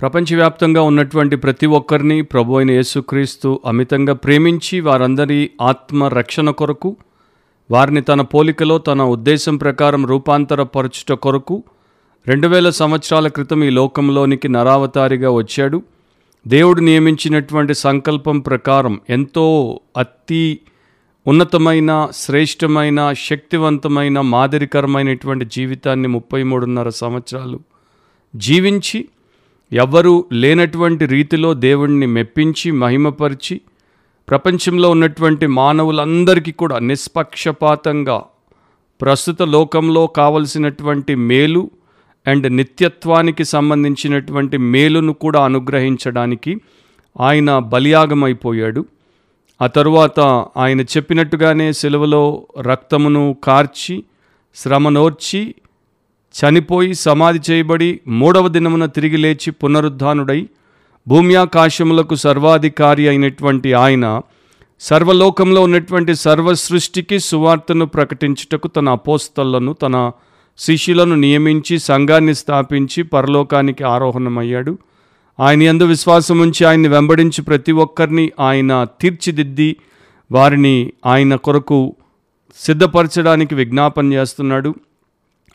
ప్రపంచవ్యాప్తంగా ఉన్నటువంటి ప్రతి ఒక్కరిని ప్రభు అయిన యేసుక్రీస్తు అమితంగా ప్రేమించి వారందరి ఆత్మ రక్షణ కొరకు వారిని తన పోలికలో తన ఉద్దేశం ప్రకారం రూపాంతరపరచుట కొరకు రెండు వేల సంవత్సరాల క్రితం ఈ లోకంలోనికి నరావతారిగా వచ్చాడు. దేవుడు నియమించినటువంటి సంకల్పం ప్రకారం ఎంతో అతి ఉన్నతమైన శ్రేష్టమైన శక్తివంతమైన మాదిరికరమైనటువంటి జీవితాన్ని ముప్పై మూడున్నర సంవత్సరాలు జీవించి ఎవ్వరూ లేనటువంటి రీతిలో దేవుణ్ణి మెప్పించి మహిమపరిచి ప్రపంచంలో ఉన్నటువంటి మానవులందరికీ కూడా నిష్పక్షపాతంగా ప్రస్తుత లోకంలో కావలసినటువంటి మేలు అండ్ నిత్యత్వానికి సంబంధించినటువంటి మేలును కూడా అనుగ్రహించడానికి ఆయన బలియాగమైపోయాడు. ఆ తరువాత ఆయన చెప్పినట్టుగానే సెలవులో రక్తమును కార్చి శ్రమనోర్చి చనిపోయి సమాధి చేయబడి మూడవ దినమున తిరిగి లేచి పునరుద్ధానుడై భూమ్యాకాశములకు సర్వాధికారి అయినటువంటి ఆయన సర్వలోకంలో ఉన్నటువంటి సర్వ సృష్టికి సువార్తను ప్రకటించుటకు తన అపోస్తలను తన శిష్యులను నియమించి సంఘాన్ని స్థాపించి పరలోకానికి ఆరోహణమయ్యాడు. ఆయన ఎందు విశ్వాసం ఉంచి ఆయన్ని వెంబడించి ప్రతి ఒక్కరిని ఆయన తీర్చిదిద్ది వారిని ఆయన కొరకు సిద్ధపరచడానికి విజ్ఞాపన చేస్తున్నాడు.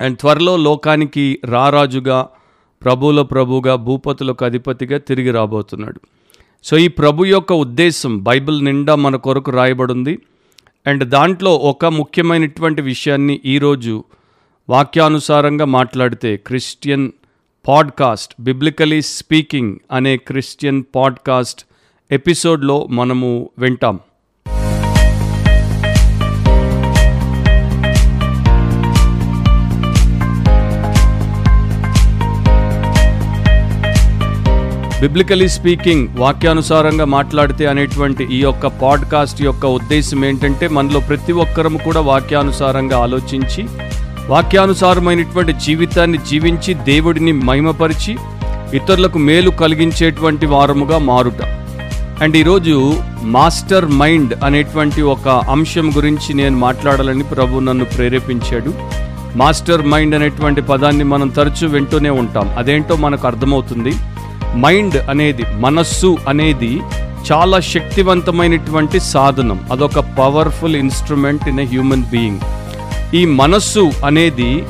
అండ్ త్వరలో లోకానికి రారాజుగా ప్రభువుల ప్రభుగా భూపతులకు అధిపతిగా తిరిగి రాబోతున్నాడు. సో ఈ ప్రభు యొక్క ఉద్దేశం బైబిల్ నిండా మన కొరకు రాయబడింది. అండ్ దాంట్లో ఒక ముఖ్యమైనటువంటి విషయాన్ని ఈరోజు వాక్యానుసారంగా మాట్లాడితే క్రిస్టియన్ పాడ్కాస్ట్ బిబ్లికలీ స్పీకింగ్ అనే క్రిస్టియన్ పాడ్కాస్ట్ ఎపిసోడ్లో మనము వింటాం. బిబ్లికలీ స్పీకింగ్ వాక్యానుసారంగా మాట్లాడితే అనేటువంటి ఈ యొక్క పాడ్కాస్ట్ యొక్క ఉద్దేశం ఏంటంటే మనలో ప్రతి ఒక్కరము కూడా వాక్యానుసారంగా ఆలోచించి వాక్యానుసారమైనటువంటి జీవితాన్ని జీవించి దేవుడిని మహిమపరిచి ఇతరులకు మేలు కలిగించేటువంటి వారముగా మారుట. అండ్ ఈరోజు మాస్టర్ మైండ్ అనేటువంటి ఒక అంశం గురించి నేను మాట్లాడాలని ప్రభు నన్ను ప్రేరేపించాడు. మాస్టర్ మైండ్ అనేటువంటి పదాన్ని మనం తరచూ వింటూనే ఉంటాం. అదేంటో మనకు అర్థమవుతుంది. మైండ్ అనేది మనస్సు అనేది చాలా శక్తివంతమైనటువంటి సాధనం. అదొక powerful instrument in a human being ఈ మనస్సు అనేది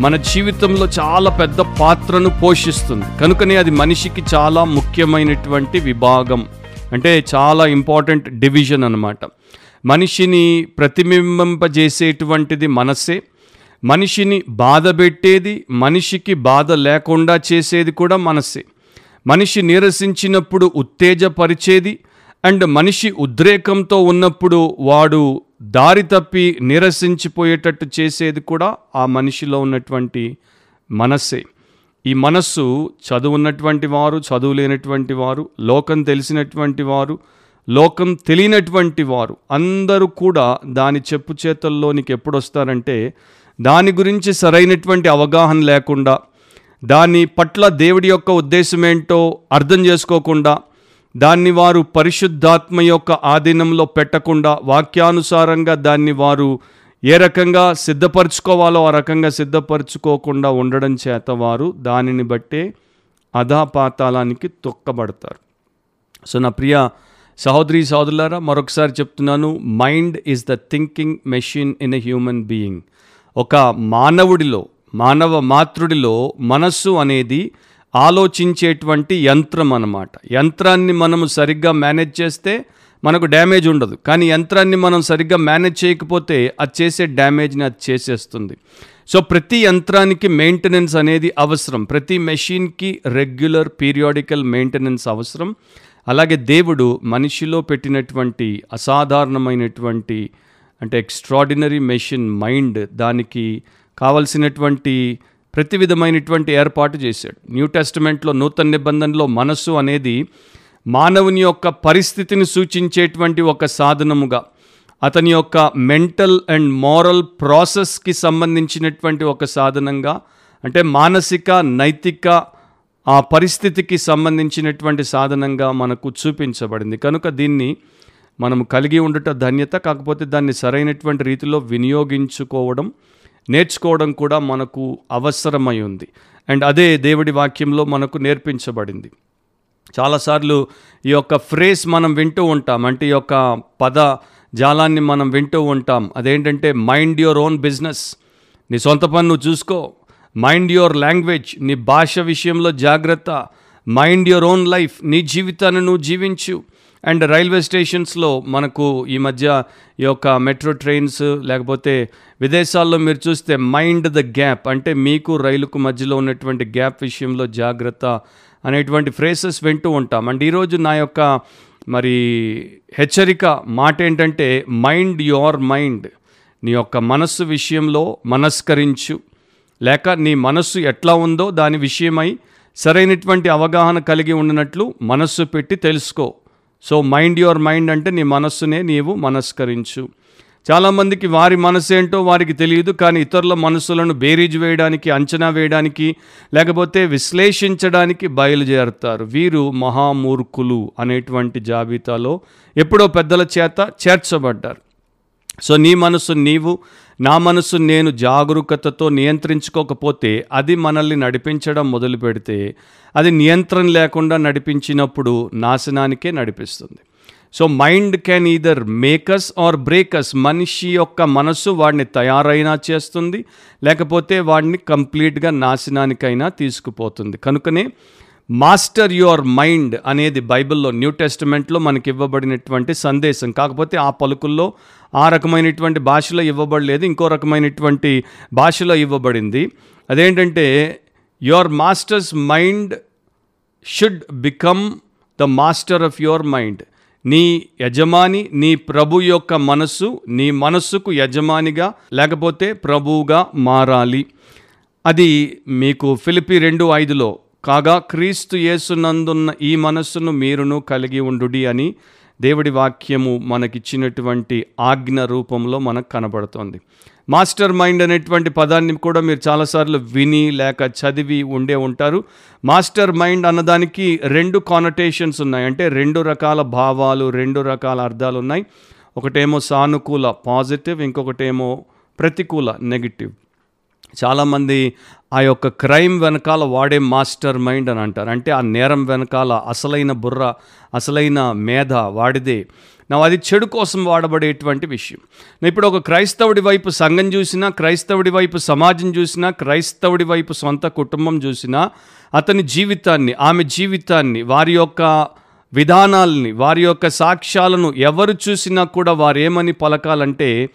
మన జీవితంలో చాలా పెద్ద పాత్రను పోషిస్తుంది. కనుకనే అది మనిషికి చాలా ముఖ్యమైనటువంటి విభాగం. అంటే చాలా ఇంపార్టెంట్ డివిజన్ అన్నమాట. మనిషిని ప్రతిబింబింపజేసేటువంటిది మనస్సే. మనిషిని బాధ పెట్టేది మనిషికి బాధ లేకుండా చేసేది కూడా మనస్సే. మనిషి నీరసించినప్పుడు ఉత్తేజపరిచేది అండ్ మనిషి ఉద్రేకంతో ఉన్నప్పుడు వాడు దారి తప్పి నీరసించిపోయేటట్టు చేసేది కూడా ఆ మనిషిలో ఉన్నటువంటి మనస్సే. ఈ మనస్సు చదువున్నటువంటి వారు చదువు లేనటువంటి వారు లోకం తెలిసినటువంటి వారు లోకం తెలియనటువంటి వారు అందరూ కూడా దాని చెప్పు చేతల్లోనికి ఎప్పుడు వస్తారంటే దాని గురించి సరైనటువంటి అవగాహన లేకుండా దాని పట్ల దేవుడి యొక్క ఉద్దేశం ఏంటో అర్థం చేసుకోకుండా దాన్ని వారు పరిశుద్ధాత్మ యొక్క ఆధీనంలో పెట్టకుండా వాక్యానుసారంగా దాన్ని వారు ఏ రకంగా సిద్ధపరచుకోవాలో ఆ రకంగా సిద్ధపరచుకోకుండా ఉండడం చేత వారు దానిని బట్టే అధాపాతాళానికి తొక్కబడతారు. సో నా ప్రియ సహోదరి సహోదరులారా మరొకసారి చెప్తున్నాను mind is the thinking machine in a human being. ఒక మానవుడిలో మానవ మాతృడిలో మనస్సు అనేది ఆలోచించేటువంటి యంత్రం అన్నమాట. యంత్రాన్ని మనము సరిగ్గా మేనేజ్ చేస్తే మనకు డ్యామేజ్ ఉండదు. కానీ యంత్రాన్ని మనం సరిగ్గా మేనేజ్ చేయకపోతే అది చేసే డ్యామేజ్ని అది చేసేస్తుంది. సో ప్రతి యంత్రానికి మెయింటెనెన్స్ అనేది అవసరం. ప్రతి మెషిన్కి రెగ్యులర్ పీరియాడికల్ మెయింటెనెన్స్ అవసరం. అలాగే దేవుడు మనిషిలో పెట్టినటువంటి అసాధారణమైనటువంటి అంటే ఎక్స్ట్రాడినరీ మెషిన్ మైండ్ దానికి కావలసినటువంటి ప్రతి విధమైనటువంటి ఏర్పాటు చేశాడు. న్యూ టెస్టిమెంట్లో నూతన నిబంధనలో మనస్సు అనేది మానవుని యొక్క పరిస్థితిని సూచించేటువంటి ఒక సాధనముగా అతని యొక్క మెంటల్ అండ్ మోరల్ ప్రాసెస్కి సంబంధించినటువంటి ఒక సాధనంగా అంటే మానసిక నైతిక ఆ పరిస్థితికి సంబంధించినటువంటి సాధనంగా మనకు చూపించబడింది. కనుక దీన్ని మనము కలిగి ఉండట ధన్యత కాకపోతే దాన్ని సరైనటువంటి రీతిలో వినియోగించుకోవడం నేర్చుకోవడం కూడా మనకు అవసరమై ఉంది అండ్ అదే దేవుడి వాక్యంలో మనకు నేర్పించబడింది. చాలాసార్లు ఈ యొక్క ఫ్రేస్ మనం వింటూ ఉంటాం. అంటే ఈ యొక్క పద జాలాన్ని మనం వింటూ ఉంటాం. అదేంటంటే మైండ్ యువర్ ఓన్ బిజినెస్ నీ సొంత పని నువ్వు చూసుకో. మైండ్ యువర్ లాంగ్వేజ్ నీ భాష విషయంలో జాగ్రత్త. మైండ్ యువర్ ఓన్ లైఫ్ నీ జీవితాన్ని నువ్వు జీవించు. అండ్ రైల్వే స్టేషన్స్లో మనకు ఈ మధ్య ఈ యొక్క మెట్రో ట్రైన్స్ లేకపోతే విదేశాల్లో మీరు చూస్తే మైండ్ ద గ్యాప్ అంటే మీకు రైలుకు మధ్యలో ఉన్నటువంటి గ్యాప్ విషయంలో జాగ్రత్త అనేటువంటి ఫ్రేసెస్ వింటూ ఉంటాం. అండ్ ఈరోజు నా యొక్క మరి హెచ్చరిక మాట ఏంటంటే మైండ్ యువర్ మైండ్. నీ యొక్క మనస్సు విషయంలో మనస్కరించు. లేక నీ మనస్సు ఎట్లా ఉందో దాని విషయమై సరైనటువంటి అవగాహన కలిగి ఉన్నట్లు మనస్సు పెట్టి తెలుసుకో. సో మైండ్ యువర్ మైండ్ అంటే నీ మనస్సునే నీవు మనస్కరించు. చాలామందికి వారి మనసు ఏంటో వారికి తెలియదు కానీ ఇతరుల మనసులను బేరీజ్ వేయడానికి అంచనా వేయడానికి లేకపోతే విశ్లేషించడానికి బయలుదేరుతారు. వీరు మహామూర్ఖులు అనేటువంటి జాబితాలో ఎప్పుడో పెద్దల చేత చేర్చబడ్డారు. సో నీ మనసు నీవు నా మనసు నేను జాగరూకతతో నియంత్రించుకోకపోతే అది మనల్ని నడిపించడం మొదలు పెడితే అది నియంత్రణ లేకుండా నడిపించినప్పుడు నాశనానికే నడిపిస్తుంది. So mind can either makes or breaks మనిషి యొక్క మనస్సు వాడిని తయారైనా చేస్తుంది లేకపోతే వాడిని కంప్లీట్గా నాశనానికైనా తీసుకుపోతుంది. కనుకనే మాస్టర్ యువర్ మైండ్ అనేది బైబిల్లో న్యూ టెస్టిమెంట్లో మనకి ఇవ్వబడినటువంటి సందేశం. కాకపోతే ఆ పలుకుల్లో ఆ రకమైనటువంటి భాషలో ఇవ్వబడలేదు ఇంకో రకమైనటువంటి భాషలో ఇవ్వబడింది. అదేంటంటే your master's mind should become the master of your mind నీ యజమాని నీ ప్రభు యొక్క మనస్సు నీ మనస్సుకు యజమానిగా లేకపోతే ప్రభువుగా మారాలి. అది మీకు ఫిలిపి రెండు ఐదులో కాగా క్రీస్తు యేసునందున్న ఈ మనస్సును మీరును కలిగి ఉండుడి అని దేవుడి వాక్యము మనకిచ్చినటువంటి ఆజ్ఞ రూపంలో మనకు కనబడుతోంది. మాస్టర్ మైండ్ అనేటువంటి పదాన్ని కూడా మీరు చాలాసార్లు విని లేక చదివి ఉండే ఉంటారు. మాస్టర్ మైండ్ అన్నదానికి రెండు కానటేషన్స్ ఉన్నాయి. అంటే రెండు రకాల భావాలు రెండు రకాల అర్థాలు ఉన్నాయి ఒకటేమో సానుకూల పాజిటివ్ ఇంకొకటేమో ప్రతికూల నెగిటివ్ చాలామంది ఆ యొక్క క్రైమ్ వెనకాల వాడే మాస్టర్ మైండ్ అని అంటారు. అంటే ఆ నేరం వెనకాల అసలైన బుర్ర అసలైన మేధ వాడిదే. నా అది చెడు కోసం వాడబడేటువంటి విషయం. ఇప్పుడు ఒక క్రైస్తవుడి వైపు సంఘం చూసినా క్రైస్తవుడి వైపు సమాజం చూసినా క్రైస్తవుడి వైపు సొంత కుటుంబం చూసినా అతని జీవితాన్ని ఆమె జీవితాన్ని వారి యొక్క విధానాల్ని వారి యొక్క సాక్ష్యాలను ఎవరు చూసినా కూడా వారేమని పలకాలంటే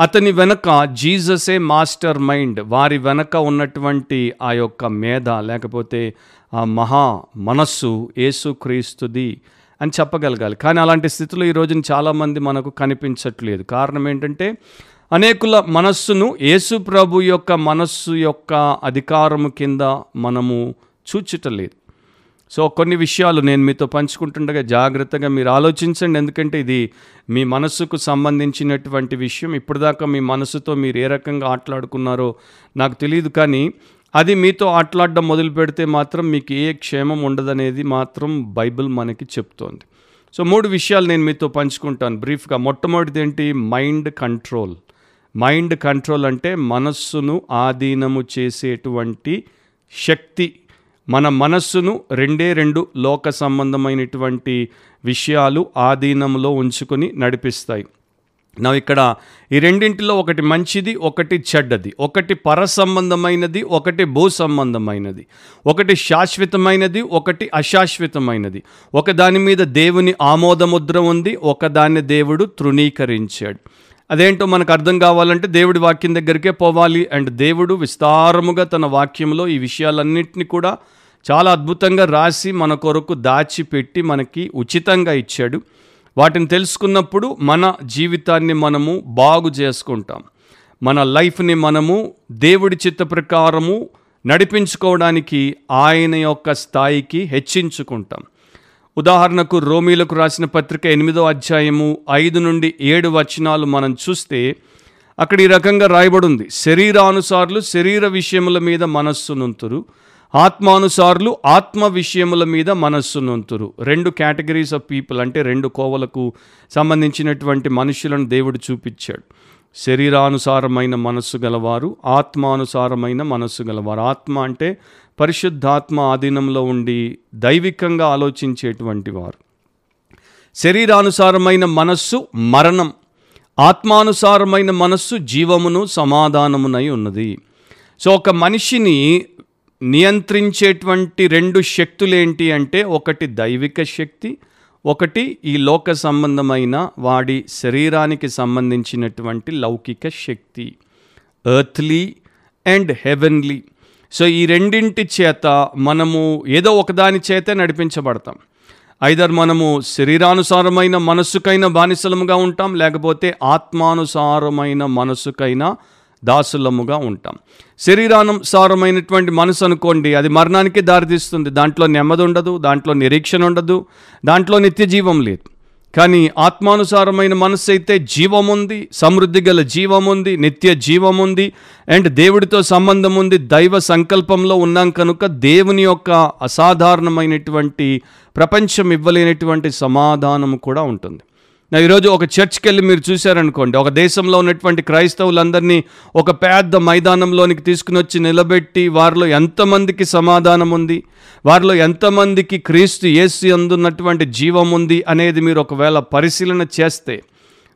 అతని వెనక జీససే మాస్టర్ మైండ్. వారి వెనక ఉన్నటువంటి ఆ యొక్క మేధ లేకపోతే ఆ మహా మనస్సు ఏసుక్రీస్తుది అని చెప్పగలగాలి. కానీ అలాంటి స్థితిలో ఈ రోజున చాలామంది మనకు కనిపించట్లేదు. కారణం ఏంటంటే అనేకుల మనస్సును యేసు ప్రభు యొక్క మనస్సు యొక్క అధికారము కింద మనము చూచటలేదు. సో కొన్ని విషయాలు నేను మీతో పంచుకుంటుండగా జాగ్రత్తగా మీరు ఆలోచించండి. ఎందుకంటే ఇది మీ మనస్సుకు సంబంధించినటువంటి విషయం. ఇప్పటిదాకా మీ మనసుతో మీరు ఏ రకంగా ఆటలాడుకున్నారో నాకు తెలియదు కానీ అది మీతో ఆటలాడడం మొదలు పెడితే మాత్రం మీకు ఏ క్షేమం ఉండదనేది మాత్రం బైబిల్ మనకి చెప్తోంది. సో మూడు విషయాలు నేను మీతో పంచుకుంటాను. బ్రీఫ్గా మొట్టమొదటిది ఏంటి? Mind control. మైండ్ కంట్రోల్ అంటే మనస్సును ఆధీనము చేసేటువంటి శక్తి. మన మనస్సును రెండే రెండు లోక సంబంధమైనటువంటి విషయాలు ఆధీనంలో ఉంచుకొని నడిపిస్తాయి. నా ఇక్కడ ఈ రెండింటిలో ఒకటి మంచిది ఒకటి చెడ్డది. ఒకటి పర సంబంధమైనది ఒకటి భూ సంబంధమైనది ఒకటి శాశ్వతమైనది ఒకటి అశాశ్వతమైనది. ఒక దాని మీద దేవుని ఆమోదముద్ర ఉంది ఒకదాన్ని దేవుడు తృణీకరించాడు. అదేంటో మనకు అర్థం కావాలంటే దేవుడి వాక్యం దగ్గరికే పోవాలి. అండ్ దేవుడు విస్తారముగా తన వాక్యంలో ఈ విషయాలన్నింటినీ కూడా చాలా అద్భుతంగా రాసి మన కొరకు దాచిపెట్టి మనకి ఉచితంగా ఇచ్చాడు. వాటిని తెలుసుకున్నప్పుడు మన జీవితాన్ని మనము బాగు చేసుకుంటాం. మన లైఫ్ని మనము దేవుడి చిత్త ప్రకారము నడిపించుకోవడానికి ఆయన యొక్క స్థాయికి హెచ్చించుకుంటాం. ఉదాహరణకు రోమీలకు రాసిన పత్రిక ఎనిమిదో అధ్యాయము ఐదు నుండి ఏడు వచనాలు మనం చూస్తే అక్కడ ఈ రకంగా రాయబడి ఉంది శరీరానుసారులు శరీర విషయముల మీద మనస్సు నుంతురు. ఆత్మానుసారులు ఆత్మ విషయముల మీద మనస్సు నొంతురు. రెండు కేటగిరీస్ ఆఫ్ పీపుల్ అంటే రెండు కోవలకు సంబంధించినటువంటి మనుషులను దేవుడు చూపించాడు. శరీరానుసారమైన మనస్సు గలవారు ఆత్మానుసారమైన మనస్సు గలవారు. ఆత్మ అంటే పరిశుద్ధాత్మ ఆధీనంలో ఉండి దైవికంగా ఆలోచించేటువంటి వారు. శరీరానుసారమైన మనస్సు మరణం ఆత్మానుసారమైన మనస్సు జీవమును సమాధానమునై ఉన్నది. సో ఒక మనిషిని నియంత్రించేటువంటి రెండు శక్తులేంటి అంటే ఒకటి దైవిక శక్తి ఒకటి ఈ లోక సంబంధమైన వాడి శరీరానికి సంబంధించినటువంటి లౌకిక శక్తి ఎర్త్లీ అండ్ హెవెన్లీ సో ఈ రెండింటి చేత మనము ఏదో ఒకదాని చేతే నడిపించబడతాం. ఐదర్ మనము శరీరానుసారమైన మనస్సుకైనా బానిసలముగా ఉంటాం లేకపోతే ఆత్మానుసారమైన మనస్సుకైనా దాసులముగా ఉంటాం. శరీరానుసారమైనటువంటి మనసు అనుకోండి అది మరణానికి దారితీస్తుంది. దాంట్లో నెమ్మది ఉండదు దాంట్లో నిరీక్షణ ఉండదు దాంట్లో నిత్య జీవం లేదు. కానీ ఆత్మానుసారమైన మనస్సు అయితే జీవం ఉంది సమృద్ధి గల జీవం ఉంది నిత్య జీవం ఉంది అండ్ దేవుడితో సంబంధం ఉంది దైవ సంకల్పంలో ఉన్నాం కనుక దేవుని యొక్క అసాధారణమైనటువంటి ప్రపంచం ఇవ్వలేనటువంటి సమాధానం కూడా ఉంటుంది. నా ఈరోజు ఒక చర్చ్కి వెళ్ళి మీరు చూశారనుకోండి ఒక దేశంలో ఉన్నటువంటి క్రైస్తవులందరినీ ఒక పెద్ద మైదానంలోనికి తీసుకుని వచ్చి నిలబెట్టి వారిలో ఎంతమందికి సమాధానం ఉంది వారిలో ఎంతమందికి క్రీస్తు యేసు అందున్నటువంటి జీవం ఉంది అనేది మీరు ఒకవేళ పరిశీలన చేస్తే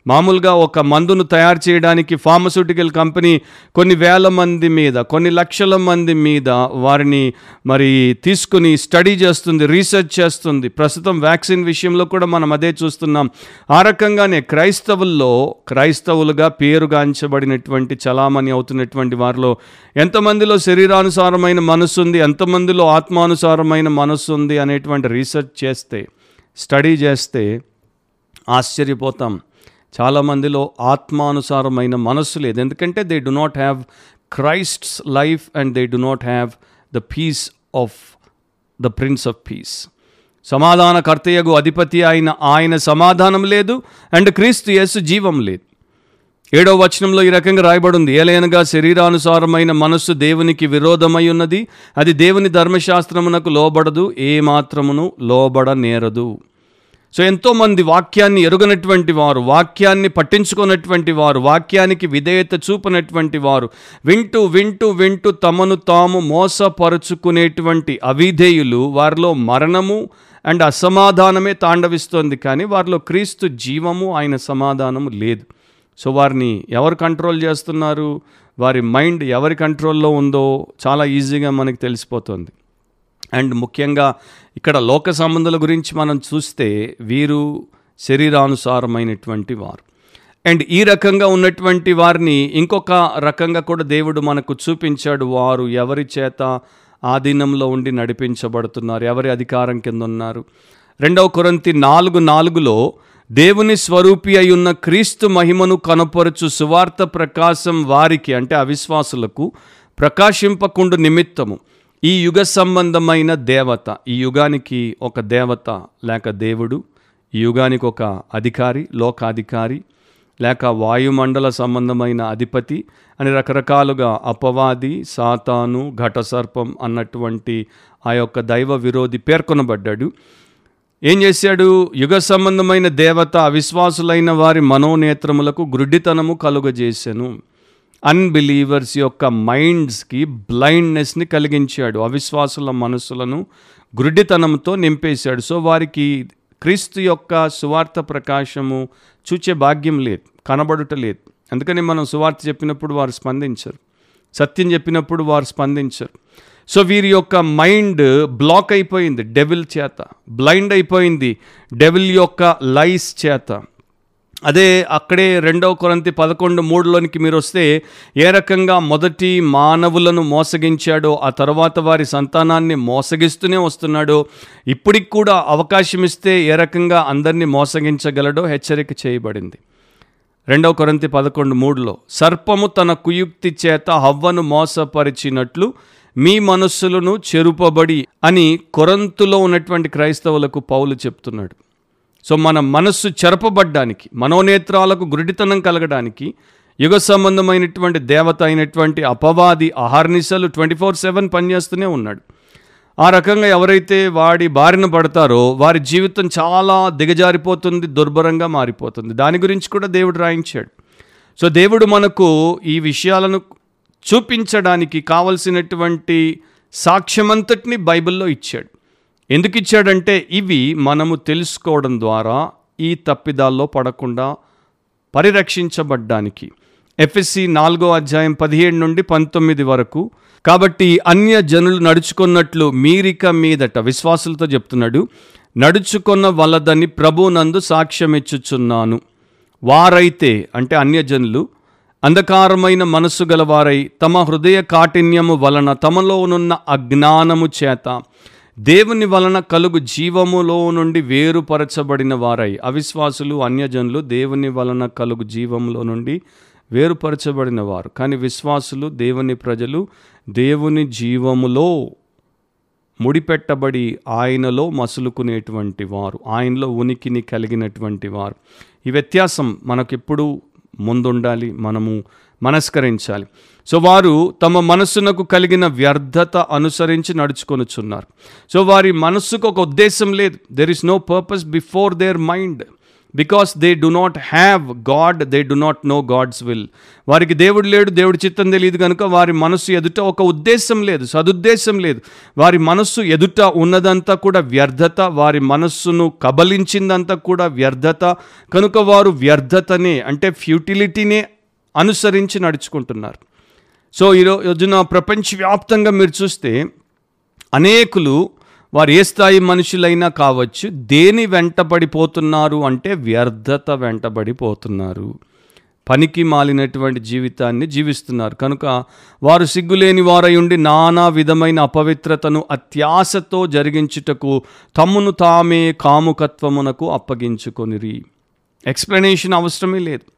మామూలుగా ఒక మందును తయారు చేయడానికి ఫార్మస్యూటికల్ కంపెనీ కొన్ని వేల మంది మీద కొన్ని లక్షల మంది మీద వారిని మరి తీసుకుని స్టడీ చేస్తుంది రీసెర్చ్ చేస్తుంది. ప్రస్తుతం వ్యాక్సిన్ విషయంలో కూడా మనం అదే చూస్తున్నాం. ఆ రకంగానే క్రైస్తవుల్లో క్రైస్తవులుగా పేరుగాంచబడినటువంటి చలామణి అవుతున్నటువంటి వారిలో ఎంతమందిలో శరీరానుసారమైన మనసు ఉంది ఎంతమందిలో ఆత్మానుసారమైన మనసు ఉంది అనేటువంటి రీసెర్చ్ చేస్తే స్టడీ చేస్తే ఆశ్చర్యపోతాం. చాలామందిలో ఆత్మానుసారమైన మనస్సు లేదు. ఎందుకంటే they do not have Christ's life and they do not have the peace of the prince of peace సమాధానకర్తయగు అధిపతి అయిన ఆయన సమాధానం లేదు అండ్ క్రీస్తు యేసు జీవం లేదు. ఏడో వచనంలో ఈ రకంగా రాయబడింది. ఏలైనగా శరీరానుసారమైన మనస్సు దేవునికి విరోధమై ఉన్నది. అది దేవుని ధర్మశాస్త్రమునకు లోబడదు. ఏ మాత్రమును లోబడనేరదు. సో ఎంతోమంది వాక్యాన్ని ఎరుగనటువంటి వారు వాక్యాన్ని పట్టించుకున్నటువంటి వారు వాక్యానికి విధేయత చూపినటువంటి వారు వింటూ వింటూ వింటూ తమను తాము మోసపరుచుకునేటువంటి అవిధేయులు వారిలో మరణము అండ్ అసమాధానమే తాండవిస్తోంది కానీ వారిలో క్రీస్తు జీవము ఆయన సమాధానము లేదు. సో వారిని ఎవరు కంట్రోల్ చేస్తున్నారు? వారి మైండ్ ఎవరి కంట్రోల్లో ఉందో చాలా ఈజీగా మనకి తెలిసిపోతుంది. అండ్ ముఖ్యంగా ఇక్కడ లోక సంబంధాల గురించి మనం చూస్తే వీరు శరీరానుసారమైనటువంటి వారు. అండ్ ఈ రకంగా ఉన్నటువంటి వారిని ఇంకొక రకంగా కూడా దేవుడు మనకు చూపించాడు. వారు ఎవరి చేత ఆధీనంలో ఉండి నడిపించబడుతున్నారు? ఎవరి అధికారం కింద ఉన్నారు రెండవ కొరంతి నాలుగు నాలుగులో దేవుని స్వరూపి అయి ఉన్న క్రీస్తు మహిమను కనపరచు సువార్త ప్రకాశం వారికి అంటే అవిశ్వాసులకు ప్రకాశింపకుండు నిమిత్తము. ఈ యుగ సంబంధమైన దేవత ఈ యుగానికి ఒక దేవత లేక దేవుడు ఈ యుగానికి ఒక అధికారి లోకాధికారి లేక వాయుమండల సంబంధమైన అధిపతి అని రకరకాలుగా అపవాది సాతాను ఘటసర్పం అన్నటువంటి ఆ యొక్క దైవ విరోధి పేర్కొనబడ్డాడు. ఏం చేశాడు? యుగ సంబంధమైన దేవత అవిశ్వాసులైన వారి మనోనేత్రములకు గ్రుడ్డితనము కలుగజేసెను. అన్బిలీవర్స్ యొక్క మైండ్స్కి బ్లైండ్నెస్ని కలిగించాడు. అవిశ్వాసుల మనసులను గ్రుడ్డితనంతో నింపేశాడు. సో వారికి క్రీస్తు యొక్క సువార్త ప్రకాశము చూచే భాగ్యం లేదు కనబడుట లేదు. అందుకని మనం సువార్త చెప్పినప్పుడు వారు స్పందించరు. సత్యం చెప్పినప్పుడు వారు స్పందించరు. సో వీరి యొక్క మైండ్ బ్లాక్ అయిపోయింది డెవిల్ చేత. బ్లైండ్ అయిపోయింది డెవిల్ యొక్క లైస్ చేత. అదే అక్కడే రెండవ కొరంతి పదకొండు మూడులోనికి మీరు వస్తే ఏ రకంగా మొదటి మానవులను మోసగించాడో ఆ తర్వాత వారి సంతానాన్ని మోసగిస్తూనే వస్తున్నాడో ఇప్పటికి కూడా అవకాశం ఇస్తే ఏ రకంగా అందరినీ మోసగించగలడో హెచ్చరిక చేయబడింది. రెండవ కొరంతి పదకొండు మూడులో సర్పము తన కుయుక్తి చేత హవ్వను మోసపరిచినట్లు మీ మనస్సులను చెరుపబడి అని కొరంతులో ఉన్నటువంటి క్రైస్తవులకు పౌలు చెప్తున్నాడు. సో మన మనస్సు చెరపబడ్డానికి మనోనేత్రాలకు గురుడితనం కలగడానికి యుగ సంబంధమైనటువంటి దేవత అయినటువంటి అపవాది అహర్నిశలు ట్వంటీ ఫోర్ సెవెన్ పనిచేస్తూనే ఉన్నాడు. ఆ రకంగా ఎవరైతే వాడి బారిన పడతారో వారి జీవితం చాలా దిగజారిపోతుంది దుర్భరంగా మారిపోతుంది. దాని గురించి కూడా దేవుడు రాయించాడు. సో దేవుడు మనకు ఈ విషయాలను చూపించడానికి కావలసినటువంటి సాక్ష్యమంతటిని బైబిల్లో ఇచ్చాడు. ఎందుకు ఇచ్చాడంటే ఇవి మనము తెలుసుకోవడం ద్వారా ఈ తప్పిదాల్లో పడకుండా పరిరక్షించబడ్డానికి. ఎఫ్ఎస్సి నాలుగో అధ్యాయం పదిహేడు నుండి పంతొమ్మిది వరకు కాబట్టి అన్య జనులు నడుచుకున్నట్లు మీరిక మీదట విశ్వాసులతో చెప్తున్నాడు నడుచుకున్న వలదని ప్రభునందు సాక్ష్యమిచ్చుచున్నాను. వారైతే అంటే అన్యజనులు అంధకారమైన మనస్సు గలవారై తమ హృదయ కాఠిన్యము వలన తమలోనున్న అజ్ఞానము చేత దేవుని వలన కలుగు జీవములో నుండి వేరుపరచబడిన వారై. అవిశ్వాసులు అన్యజనులు దేవుని వలన కలుగు జీవములో నుండి వేరుపరచబడిన వారు. కానీ విశ్వాసులు దేవుని ప్రజలు దేవుని జీవములో ముడిపెట్టబడి ఆయనలో మసులుకునేటువంటి వారు. ఆయనలో ఉనికిని కలిగినటువంటి వారు. ఈ వ్యత్యాసం మనకెప్పుడు ముందుండాలి మనము మనస్కరించాలి. సో వారు తమ మనస్సునకు కలిగిన వ్యర్థత అనుసరించి నడుచుకొనుచున్నారు. సో వారి మనస్సుకు ఒక ఉద్దేశం లేదు. There is no purpose before their mind because they do not have God they do not know God's will వారికి దేవుడు లేడు దేవుడి చిత్తం తెలియదు కనుక వారి మనస్సు ఎదుట ఒక ఉద్దేశం లేదు సదుద్దేశం లేదు. వారి మనస్సు ఎదుట ఉన్నదంతా కూడా వ్యర్థత వారి మనస్సును కబలించిందంతా కూడా వ్యర్థత. కనుక వారు వ్యర్థతనే అంటే ఫ్యూటిలిటీనే అనుసరించి నడుచుకుంటున్నారు. సో ఈ రోజున ప్రపంచవ్యాప్తంగా మీరు చూస్తే అనేకులు వారు ఏ స్థాయి మనుషులైనా కావచ్చు దేని వెంటబడిపోతున్నారు అంటే వ్యర్థత వెంటబడిపోతున్నారు పనికి మాలినటువంటి జీవితాన్ని జీవిస్తున్నారు. కనుక వారు సిగ్గులేని వారై ఉండి నానా విధమైన అపవిత్రతను అత్యాశతో జరిగించుటకు తమ్మును తామే కాముకత్వమునకు అప్పగించుకొనిరి. ఎక్స్ప్లెనేషన్ అవసరమే లేదు.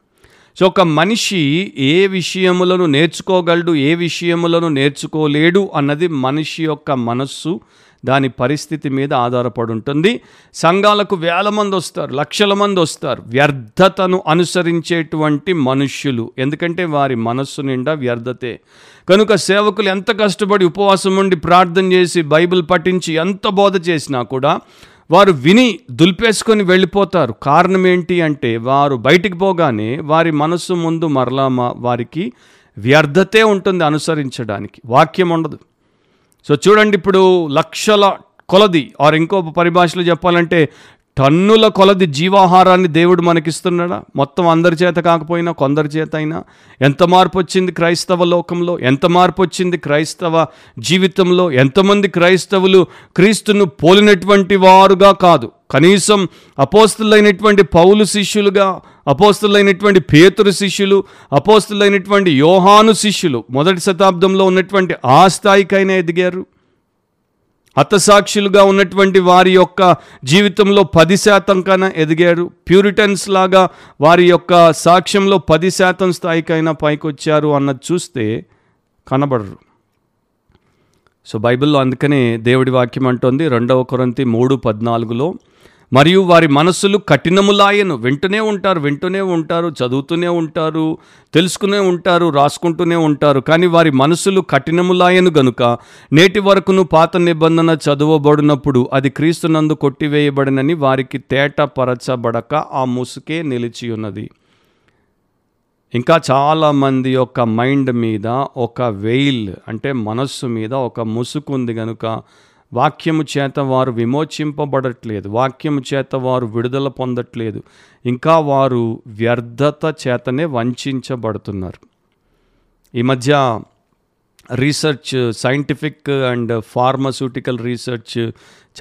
సో ఒక మనిషి ఏ విషయములను నేర్చుకోగలడు ఏ విషయములను నేర్చుకోలేడు అన్నది మనిషి యొక్క మనస్సు దాని పరిస్థితి మీద ఆధారపడి ఉంటుంది. సంఘాలకు వేల మంది వస్తారు లక్షల మంది వస్తారు. వ్యర్థతను అనుసరించేటువంటి మనుష్యులు ఎందుకంటే వారి మనస్సు నిండా వ్యర్థతే. కనుక సేవకులు ఎంత కష్టపడి ఉపవాసం ఉండి ప్రార్థన చేసి బైబిల్ పఠించి ఎంత బోధ చేసినా కూడా వారు విని దులిపేసుకొని వెళ్ళిపోతారు. కారణం ఏంటి అంటే వారు బయటికి పోగానే వారి మనస్సు ముందు మరలా మా- వారికి వ్యర్థతే ఉంటుంది అనుసరించడానికి. వాక్యం ఉండదు. సో చూడండి ఇప్పుడు లక్షల కొలది ఆర్ ఇంకో పరిభాషలో చెప్పాలంటే టన్నుల కొలది జీవాహారాన్ని దేవుడు మనకిస్తున్నాడా? మొత్తం అందరి చేత కాకపోయినా కొందరి చేత అయినా? ఎంత మార్పు వచ్చింది క్రైస్తవ లోకంలో? ఎంత మార్పు వచ్చింది క్రైస్తవ జీవితంలో? ఎంతమంది క్రైస్తవులు క్రీస్తును పోలినటువంటి వారుగా కాదు? కనీసం అపోస్తులైనటువంటి పౌలు శిష్యులుగా అపోస్తులైనటువంటి పేతురు శిష్యులు అపోస్తులైనటువంటి యోహాను శిష్యులు మొదటి శతాబ్దంలో ఉన్నటువంటి ఆ స్థాయికైనా ఎదిగారు? హతసాక్షులుగా ఉన్నటువంటి వారి యొక్క జీవితంలో పది శాతం కన్నా ఎదిగారు. ప్యూరిటన్స్ లాగా వారి యొక్క సాక్ష్యంలో పది శాతం స్థాయికైనా పైకొచ్చారు అన్నది చూస్తే కనబడరు. సో బైబిల్లో అందుకనే దేవుడి వాక్యం అంటోంది రెండవ కొరంతి మూడు పద్నాలుగులో మరియు వారి మనస్సులు కఠినములాయను. వింటూనే ఉంటారు వింటూనే ఉంటారు చదువుతూనే ఉంటారు తెలుసుకునే ఉంటారు రాసుకుంటూనే ఉంటారు. కానీ వారి మనసులు కఠినములాయను గనుక నేటి వరకును పాత నిబంధన చదువబడినప్పుడు అది క్రీస్తునందు కొట్టివేయబడినని వారికి తేట పరచబడక ఆ ముసుకే నిలిచి ఉన్నది ఇంకా చాలామంది యొక్క మైండ్ మీద ఒక వెయిల్ అంటే మనస్సు మీద ఒక ముసుకు ఉంది కనుక వాక్యము చేత వారు విమోచింపబడట్లేదు వాక్యము చేత వారు విడుదల పొందట్లేదు ఇంకా వారు వ్యర్థత చేతనే వంచబడుతున్నారు. ఈ మధ్య research scientific and pharmaceutical research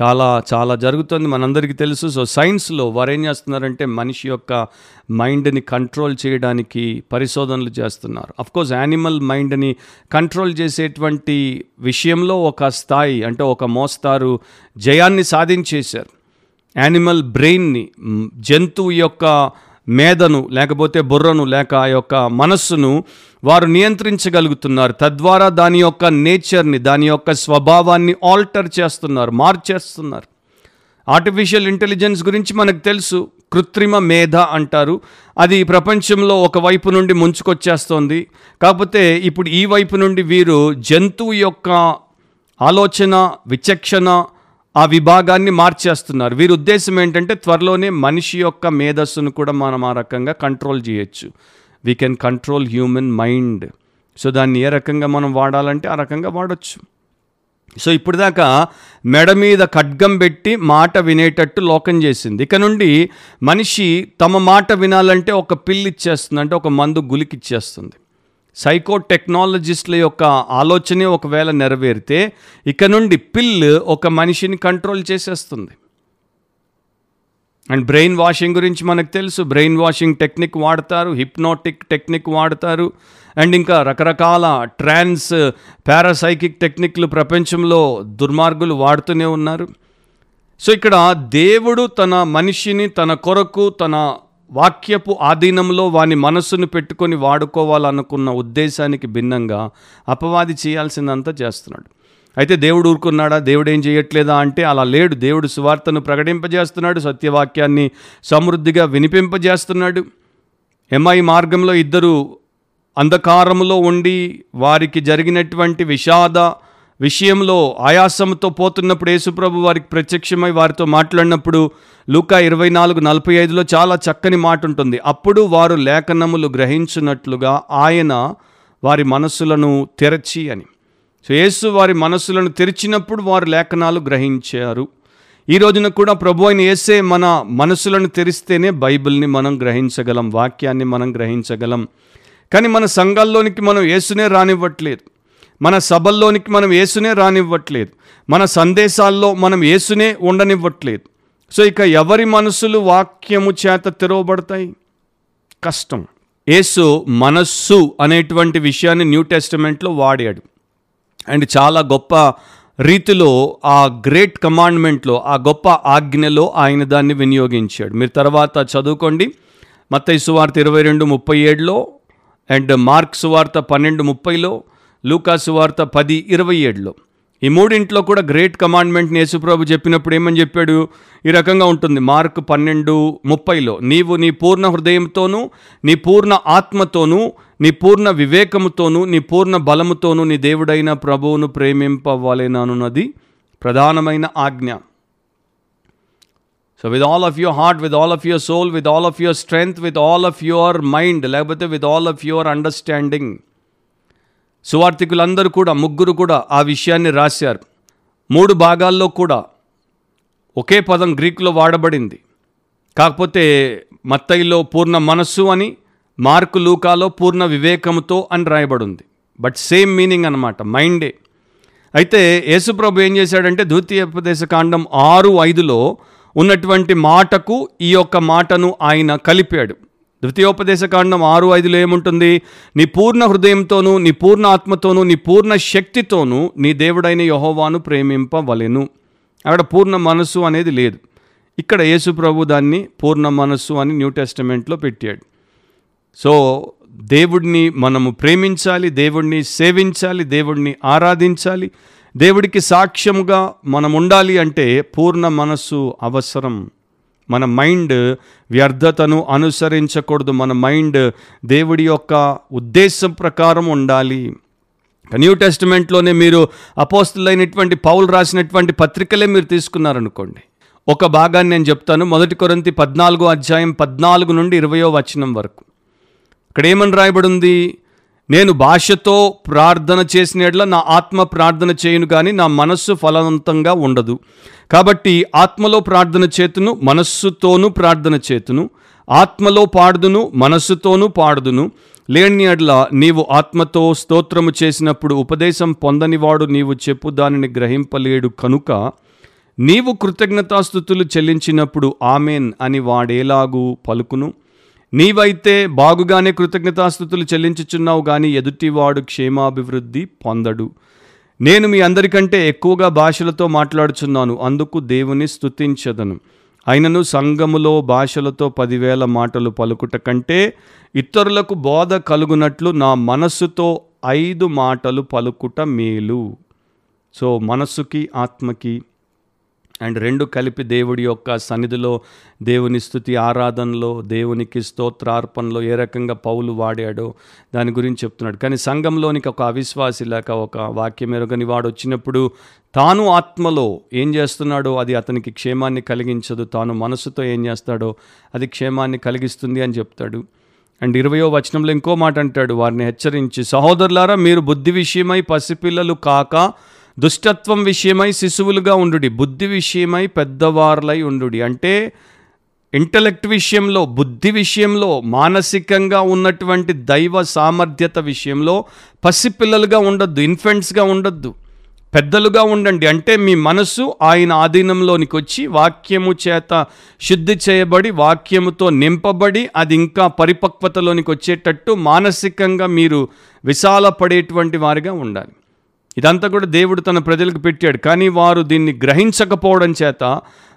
చాలా చాలా జరుగుతుంది. మనందరికీ తెలుసు. సో సైన్స్లో వారు ఏం చేస్తున్నారంటే మనిషి యొక్క మైండ్ని కంట్రోల్ చేయడానికి పరిశోధనలు చేస్తున్నారు. కోర్స్ యానిమల్ మైండ్ని కంట్రోల్ చేసేటువంటి విషయంలో ఒక స్థాయి అంటే ఒక మోస్తారు జయాన్ని సాధించేశారు. యానిమల్ బ్రెయిన్ని జంతువు యొక్క మేధను లేకపోతే బుర్రను లేక ఆ యొక్క మనస్సును వారు నియంత్రించగలుగుతున్నారు. తద్వారా దాని యొక్క నేచర్ని దాని యొక్క స్వభావాన్ని ఆల్టర్ చేస్తున్నారు మార్చేస్తున్నారు. ఆర్టిఫిషియల్ ఇంటెలిజెన్స్ గురించి మనకు తెలుసు. కృత్రిమ మేధ అంటారు. అది ప్రపంచంలో ఒక వైపు నుండి ముంచుకొచ్చేస్తోంది. కాకపోతే ఇప్పుడు ఈ వైపు నుండి వీరు జంతువు యొక్క ఆలోచన విచక్షణ ఆ విభాగాన్ని మార్చేస్తున్నారు. వీరి ఉద్దేశం ఏంటంటే త్వరలోనే మనిషి యొక్క మేధస్సును కూడా మనం ఆ రకంగా కంట్రోల్ చేయొచ్చు. We can control human mind so దాన్ని ఏ రకంగా మనం వాడాలంటే ఆ రకంగా వాడచ్చు. సో ఇప్పటిదాకా మెడ మీద ఖడ్గం పెట్టి మాట వినేటట్టు లోకం చేసింది. ఇక నుండి మనిషి తమ మాట వినాలంటే ఒక పిల్లిచ్చేస్తుంది అంటే ఒక మందు గులికిచ్చేస్తుంది సైకో టెక్నాలజిస్టుల యొక్క ఆలోచనే ఒకవేళ నెరవేరితే ఇక నుండి పిల్ ఒక మనిషిని కంట్రోల్ చేసేస్తుంది. అండ్ బ్రెయిన్ వాషింగ్ గురించి మనకు తెలుసు. బ్రెయిన్ వాషింగ్ టెక్నిక్ వాడతారు హిప్నోటిక్ టెక్నిక్ వాడతారు అండ్ ఇంకా రకరకాల ట్రాన్స్ పారాసైకిక్ టెక్నిక్లు ప్రపంచంలో దుర్మార్గులు వాడుతూనే ఉన్నారు. సో ఇక్కడ దేవుడు తన మనిషిని తన కొరకు తన వాక్యపు ఆధీనంలో వాని మనస్సును పెట్టుకొని వాడుకోవాలనుకున్న ఉద్దేశానికి భిన్నంగా అపవాది చేయాల్సిందంతా చేస్తున్నాడు. అయితే దేవుడు ఊరుకున్నాడా? దేవుడు ఏం చేయట్లేదా అంటే అలా లేడు. దేవుడు సువార్తను ప్రకటింపజేస్తున్నాడు. సత్యవాక్యాన్ని సమృద్ధిగా వినిపింపజేస్తున్నాడు. ఎంఐ మార్గంలో ఇద్దరు అంధకారములో ఉండి వారికి జరిగినటువంటి విషాద విషయంలో ఆయాసంతో పోతున్నప్పుడు యేసుప్రభు వారికి ప్రత్యక్షమై వారితో మాట్లాడినప్పుడు లూకా ఇరవై నాలుగు నలభై ఐదులో చాలా చక్కని మాట ఉంటుంది. అప్పుడు వారు లేఖనములు గ్రహించినట్లుగా ఆయన వారి మనస్సులను తెరచి అని. సో యేసు వారి మనస్సులను తెరిచినప్పుడు వారు లేఖనాలు గ్రహించారు. ఈ రోజున కూడా ప్రభు అయిన యేసే మన మనసులను తెరిస్తేనే బైబిల్ని మనం గ్రహించగలం వాక్యాన్ని మనం గ్రహించగలం. కానీ మన సంఘాల్లోనికి మనం యేసునే రానివ్వట్లేదు. మన సభల్లోనికి మనం యేసునే రానివ్వట్లేదు. మన సందేశాల్లో మనం యేసునే ఉండనివ్వట్లేదు. సో ఇక ఎవరి మనసులు వాక్యము చేత తెరవబడతాయి? కష్టం. యేసు మనస్సు అనేటువంటి విషయాన్ని న్యూ టెస్టిమెంట్లో వాడాడు. అండ్ చాలా గొప్ప రీతిలో ఆ గ్రేట్ కమాండ్మెంట్లో ఆ గొప్ప ఆజ్ఞలో ఆయన దాన్ని వినియోగించాడు. మీరు తర్వాత చదువుకోండి. మత్తయి సువార్త ఇరవై రెండు ముప్పై ఏడులో అండ్ మార్క్ సువార్త పన్నెండు ముప్పైలో లూకాసు వార్త పది ఇరవై ఏడులో. ఈ మూడింట్లో కూడా గ్రేట్ కమాండ్మెంట్ని యేసుప్రభు చెప్పినప్పుడు ఏమని చెప్పాడు? ఈ రకంగా ఉంటుంది. మార్క్ పన్నెండు ముప్పైలో. నీవు నీ పూర్ణ హృదయంతోనూ నీ పూర్ణ ఆత్మతోనూ నీ పూర్ణ వివేకముతోనూ నీ పూర్ణ బలముతోనూ నీ దేవుడైన ప్రభువును ప్రేమింపవలెననున్నది ప్రధానమైన ఆజ్ఞ. So with all of your heart with all of your soul with all of your strength with all of your mind లేకపోతే with all of your understanding సువార్థికులందరూ కూడా ముగ్గురు కూడా ఆ విషయాన్ని రాశారు. మూడు భాగాల్లో కూడా ఒకే పదం గ్రీకులో వాడబడింది. కాకపోతే మత్తయిలో పూర్ణ మనస్సు అని మార్కు లూకాలో పూర్ణ వివేకముతో అని రాయబడింది. బట్ సేమ్ మీనింగ్ అనమాట మైండే. అయితే యేసుప్రభు ఏం చేశాడంటే ద్వితీయోపదేశ కాండం ఆరు ఐదులో ఉన్నటువంటి మాటకు ఈ యొక్క మాటను ఆయన కలిపాడు. ద్వితీయోపదేశ కాండం ఆరు ఐదులో ఏముంటుంది? నీ పూర్ణ హృదయంతోనూ నీ పూర్ణ ఆత్మతోనూ నీ పూర్ణ శక్తితోనూ నీ దేవుడైన యహోవాను ప్రేమింపవలెను. అక్కడ పూర్ణ మనస్సు అనేది లేదు. ఇక్కడ యేసు ప్రభు దాన్ని పూర్ణ మనస్సు అని న్యూ టెస్టమెంట్లో పెట్టాడు. సో దేవుడిని మనము ప్రేమించాలి దేవుడిని సేవించాలి దేవుడిని ఆరాధించాలి దేవుడికి సాక్ష్యముగా మనం ఉండాలి అంటే పూర్ణ మనస్సు అవసరం. మన మైండ్ వ్యర్థతను అనుసరించకూడదు. మన మైండ్ దేవుడి యొక్క ఉద్దేశం ప్రకారం ఉండాలి. న్యూ టెస్టిమెంట్లోనే మీరు అపోస్తులైనటువంటి పౌలు రాసినటువంటి పత్రికలే మీరు తీసుకున్నారనుకోండి. ఒక భాగాన్ని నేను చెప్తాను. మొదటి కొరంతి పద్నాలుగో అధ్యాయం పద్నాలుగు నుండి ఇరవయో వచనం వరకు. ఇక్కడ ఏమని రాయబడి ఉంది నేను భాషతో ప్రార్థన చేసిన నా ఆత్మ ప్రార్థన చేయను కానీ నా మనస్సు ఫలవంతంగా ఉండదు. కాబట్టి ఆత్మలో ప్రార్థన చేతును మనస్సుతోనూ ప్రార్థన చేతును ఆత్మలో పాడుదును మనస్సుతోనూ పాడుదును. లేని అడ్ల నీవు ఆత్మతో స్తోత్రము చేసినప్పుడు ఉపదేశం పొందనివాడు నీవు చెప్పు దానిని గ్రహింపలేడు కనుక నీవు కృతజ్ఞతాస్థుతులు చెల్లించినప్పుడు ఆమెన్ అని వాడేలాగు పలుకును. నీవైతే బాగుగానే కృతజ్ఞతాస్థుతులు చెల్లించుచున్నావు కానీ ఎదుటివాడు క్షేమాభివృద్ధి పొందడు. నేను మీ అందరికంటే ఎక్కువగా భాషలతో మాట్లాడుచున్నాను అందుకు దేవుని స్థుతించదను అయినను సంఘములో భాషలతో పదివేల మాటలు పలుకుట కంటే ఇతరులకు బోధ కలుగునట్లు నా మనస్సుతో ఐదు మాటలు పలుకుట మేలు. సో మనస్సుకి ఆత్మకి అండ్ రెండు కలిపి దేవుడి యొక్క సన్నిధిలో దేవుని స్థుతి ఆరాధనలో దేవునికి స్తోత్రార్పణలో ఏ రకంగా పౌలు వాడాడో దాని గురించి చెప్తున్నాడు. కానీ సంఘంలోనికి ఒక అవిశ్వాసి లేక ఒక వాక్యం ఎరగని వాడు వచ్చినప్పుడు తాను ఆత్మలో ఏం చేస్తున్నాడో అది అతనికి క్షేమాన్ని కలిగించదు. తాను మనసుతో ఏం చేస్తాడో అది క్షేమాన్ని కలిగిస్తుంది అని చెప్తాడు. అండ్ ఇరవయో వచనంలో ఇంకో మాట అంటాడు వారిని హెచ్చరించి సహోదరులారా మీరు బుద్ధి విషయమై పసిపిల్లలు కాక దుష్టత్వం విషయమై శిశువులుగా ఉండుడి బుద్ధి విషయమై పెద్దవారులై ఉండుడి. అంటే ఇంటలెక్ట్ విషయంలో బుద్ధి విషయంలో మానసికంగా ఉన్నటువంటి దైవ సామర్థ్యత విషయంలో పసిపిల్లలుగా ఉండొద్దు ఇన్ఫెంట్స్గా ఉండొద్దు. పెద్దలుగా ఉండండి. అంటే మీ మనసు ఆయన ఆధీనంలోనికి వచ్చి వాక్యము చేత శుద్ధి చేయబడి వాక్యముతో నింపబడి అది ఇంకా పరిపక్వతలోనికి వచ్చేటట్టు మానసికంగా మీరు విశాలపడేటువంటి వారిగా ఉండాలి. ఇదంతా కూడా దేవుడు తన ప్రజలకు పెట్టాడు. కానీ వారు దీన్ని గ్రహించకపోవడం చేత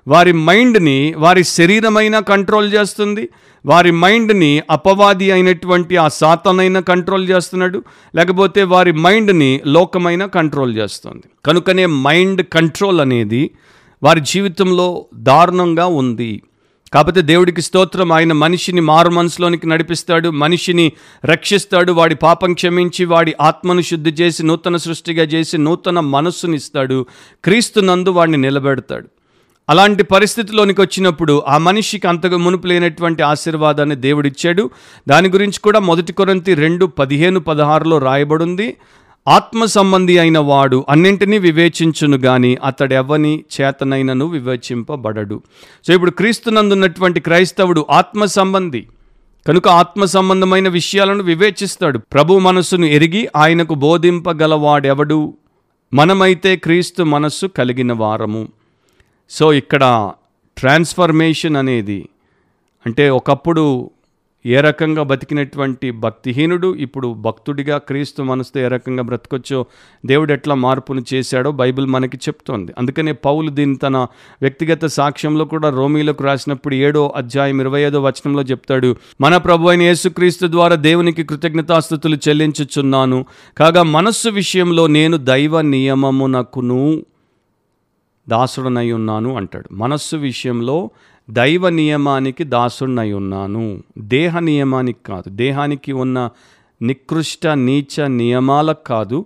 వారి మైండ్ని వారి శరీరమైన కంట్రోల్ చేస్తుంది. వారి మైండ్ని అపవాది అయినటువంటి ఆ సాతనైన కంట్రోల్ చేస్తున్నాడు. లేకపోతే వారి మైండ్ని లోకమైన కంట్రోల్ చేస్తుంది. కనుకనే మైండ్ కంట్రోల్ అనేది వారి జీవితంలో దారుణంగా ఉంది. కాకపోతే దేవుడికి స్తోత్రం ఆయన మనిషిని మారు మనసులోనికి నడిపిస్తాడు మనిషిని రక్షిస్తాడు వాడి పాపం క్షమించి వాడి ఆత్మను శుద్ధి చేసి నూతన సృష్టిగా చేసి నూతన మనస్సునిస్తాడు క్రీస్తు నందు వాడిని నిలబెడతాడు. అలాంటి పరిస్థితిలోనికి వచ్చినప్పుడు ఆ మనిషికి అంతగా మునుపు లేనటువంటి ఆశీర్వాదాన్ని దేవుడిచ్చాడు. దాని గురించి కూడా మొదటి కొరంతి రెండు పదిహేను పదహారులో రాయబడింది. ఆత్మ సంబంధి అయిన వాడు అన్నింటినీ వివేచించును గాని అతడెవ్వని చేతనైనను వివేచింపబడడు. సో ఇప్పుడు క్రీస్తునందున్నటువంటి క్రైస్తవుడు ఆత్మ సంబంధి కనుక ఆత్మ సంబంధమైన విషయాలను వివేచిస్తాడు. ప్రభు మనస్సును ఎరిగి ఆయనకు బోధింపగలవాడెవడు? మనమైతే క్రీస్తు మనస్సు కలిగిన వారము. సో ఇక్కడ ట్రాన్స్ఫర్మేషన్ అనేది అంటే ఒకప్పుడు ఏ రకంగా బతికినటువంటి భక్తిహీనుడు ఇప్పుడు భక్తుడిగా క్రీస్తు మనసుతో ఏ రకంగా బ్రతకొచ్చో దేవుడు ఎట్లా మార్పును చేశాడో బైబిల్ మనకి చెప్తోంది. అందుకనే పౌలు దీన్ని తన వ్యక్తిగత సాక్ష్యంలో కూడా రోమీలకు రాసినప్పుడు ఏడో అధ్యాయం ఇరవై ఐదో వచనంలో చెప్తాడు మన ప్రభు అయిన యేసుక్రీస్తు ద్వారా దేవునికి కృతజ్ఞతాస్థుతులు చెల్లించుచున్నాను. కాగా మనస్సు విషయంలో నేను దైవ నియమమునకును దాసుడనై ఉన్నాను అంటాడు. మనస్సు విషయంలో దైవ నియమానికి దాసుణ్ణై ఉన్నాను. దేహ నియమానికి కాదు. దేహానికి ఉన్న నికృష్ట నీచ నియమాలకు కాదు.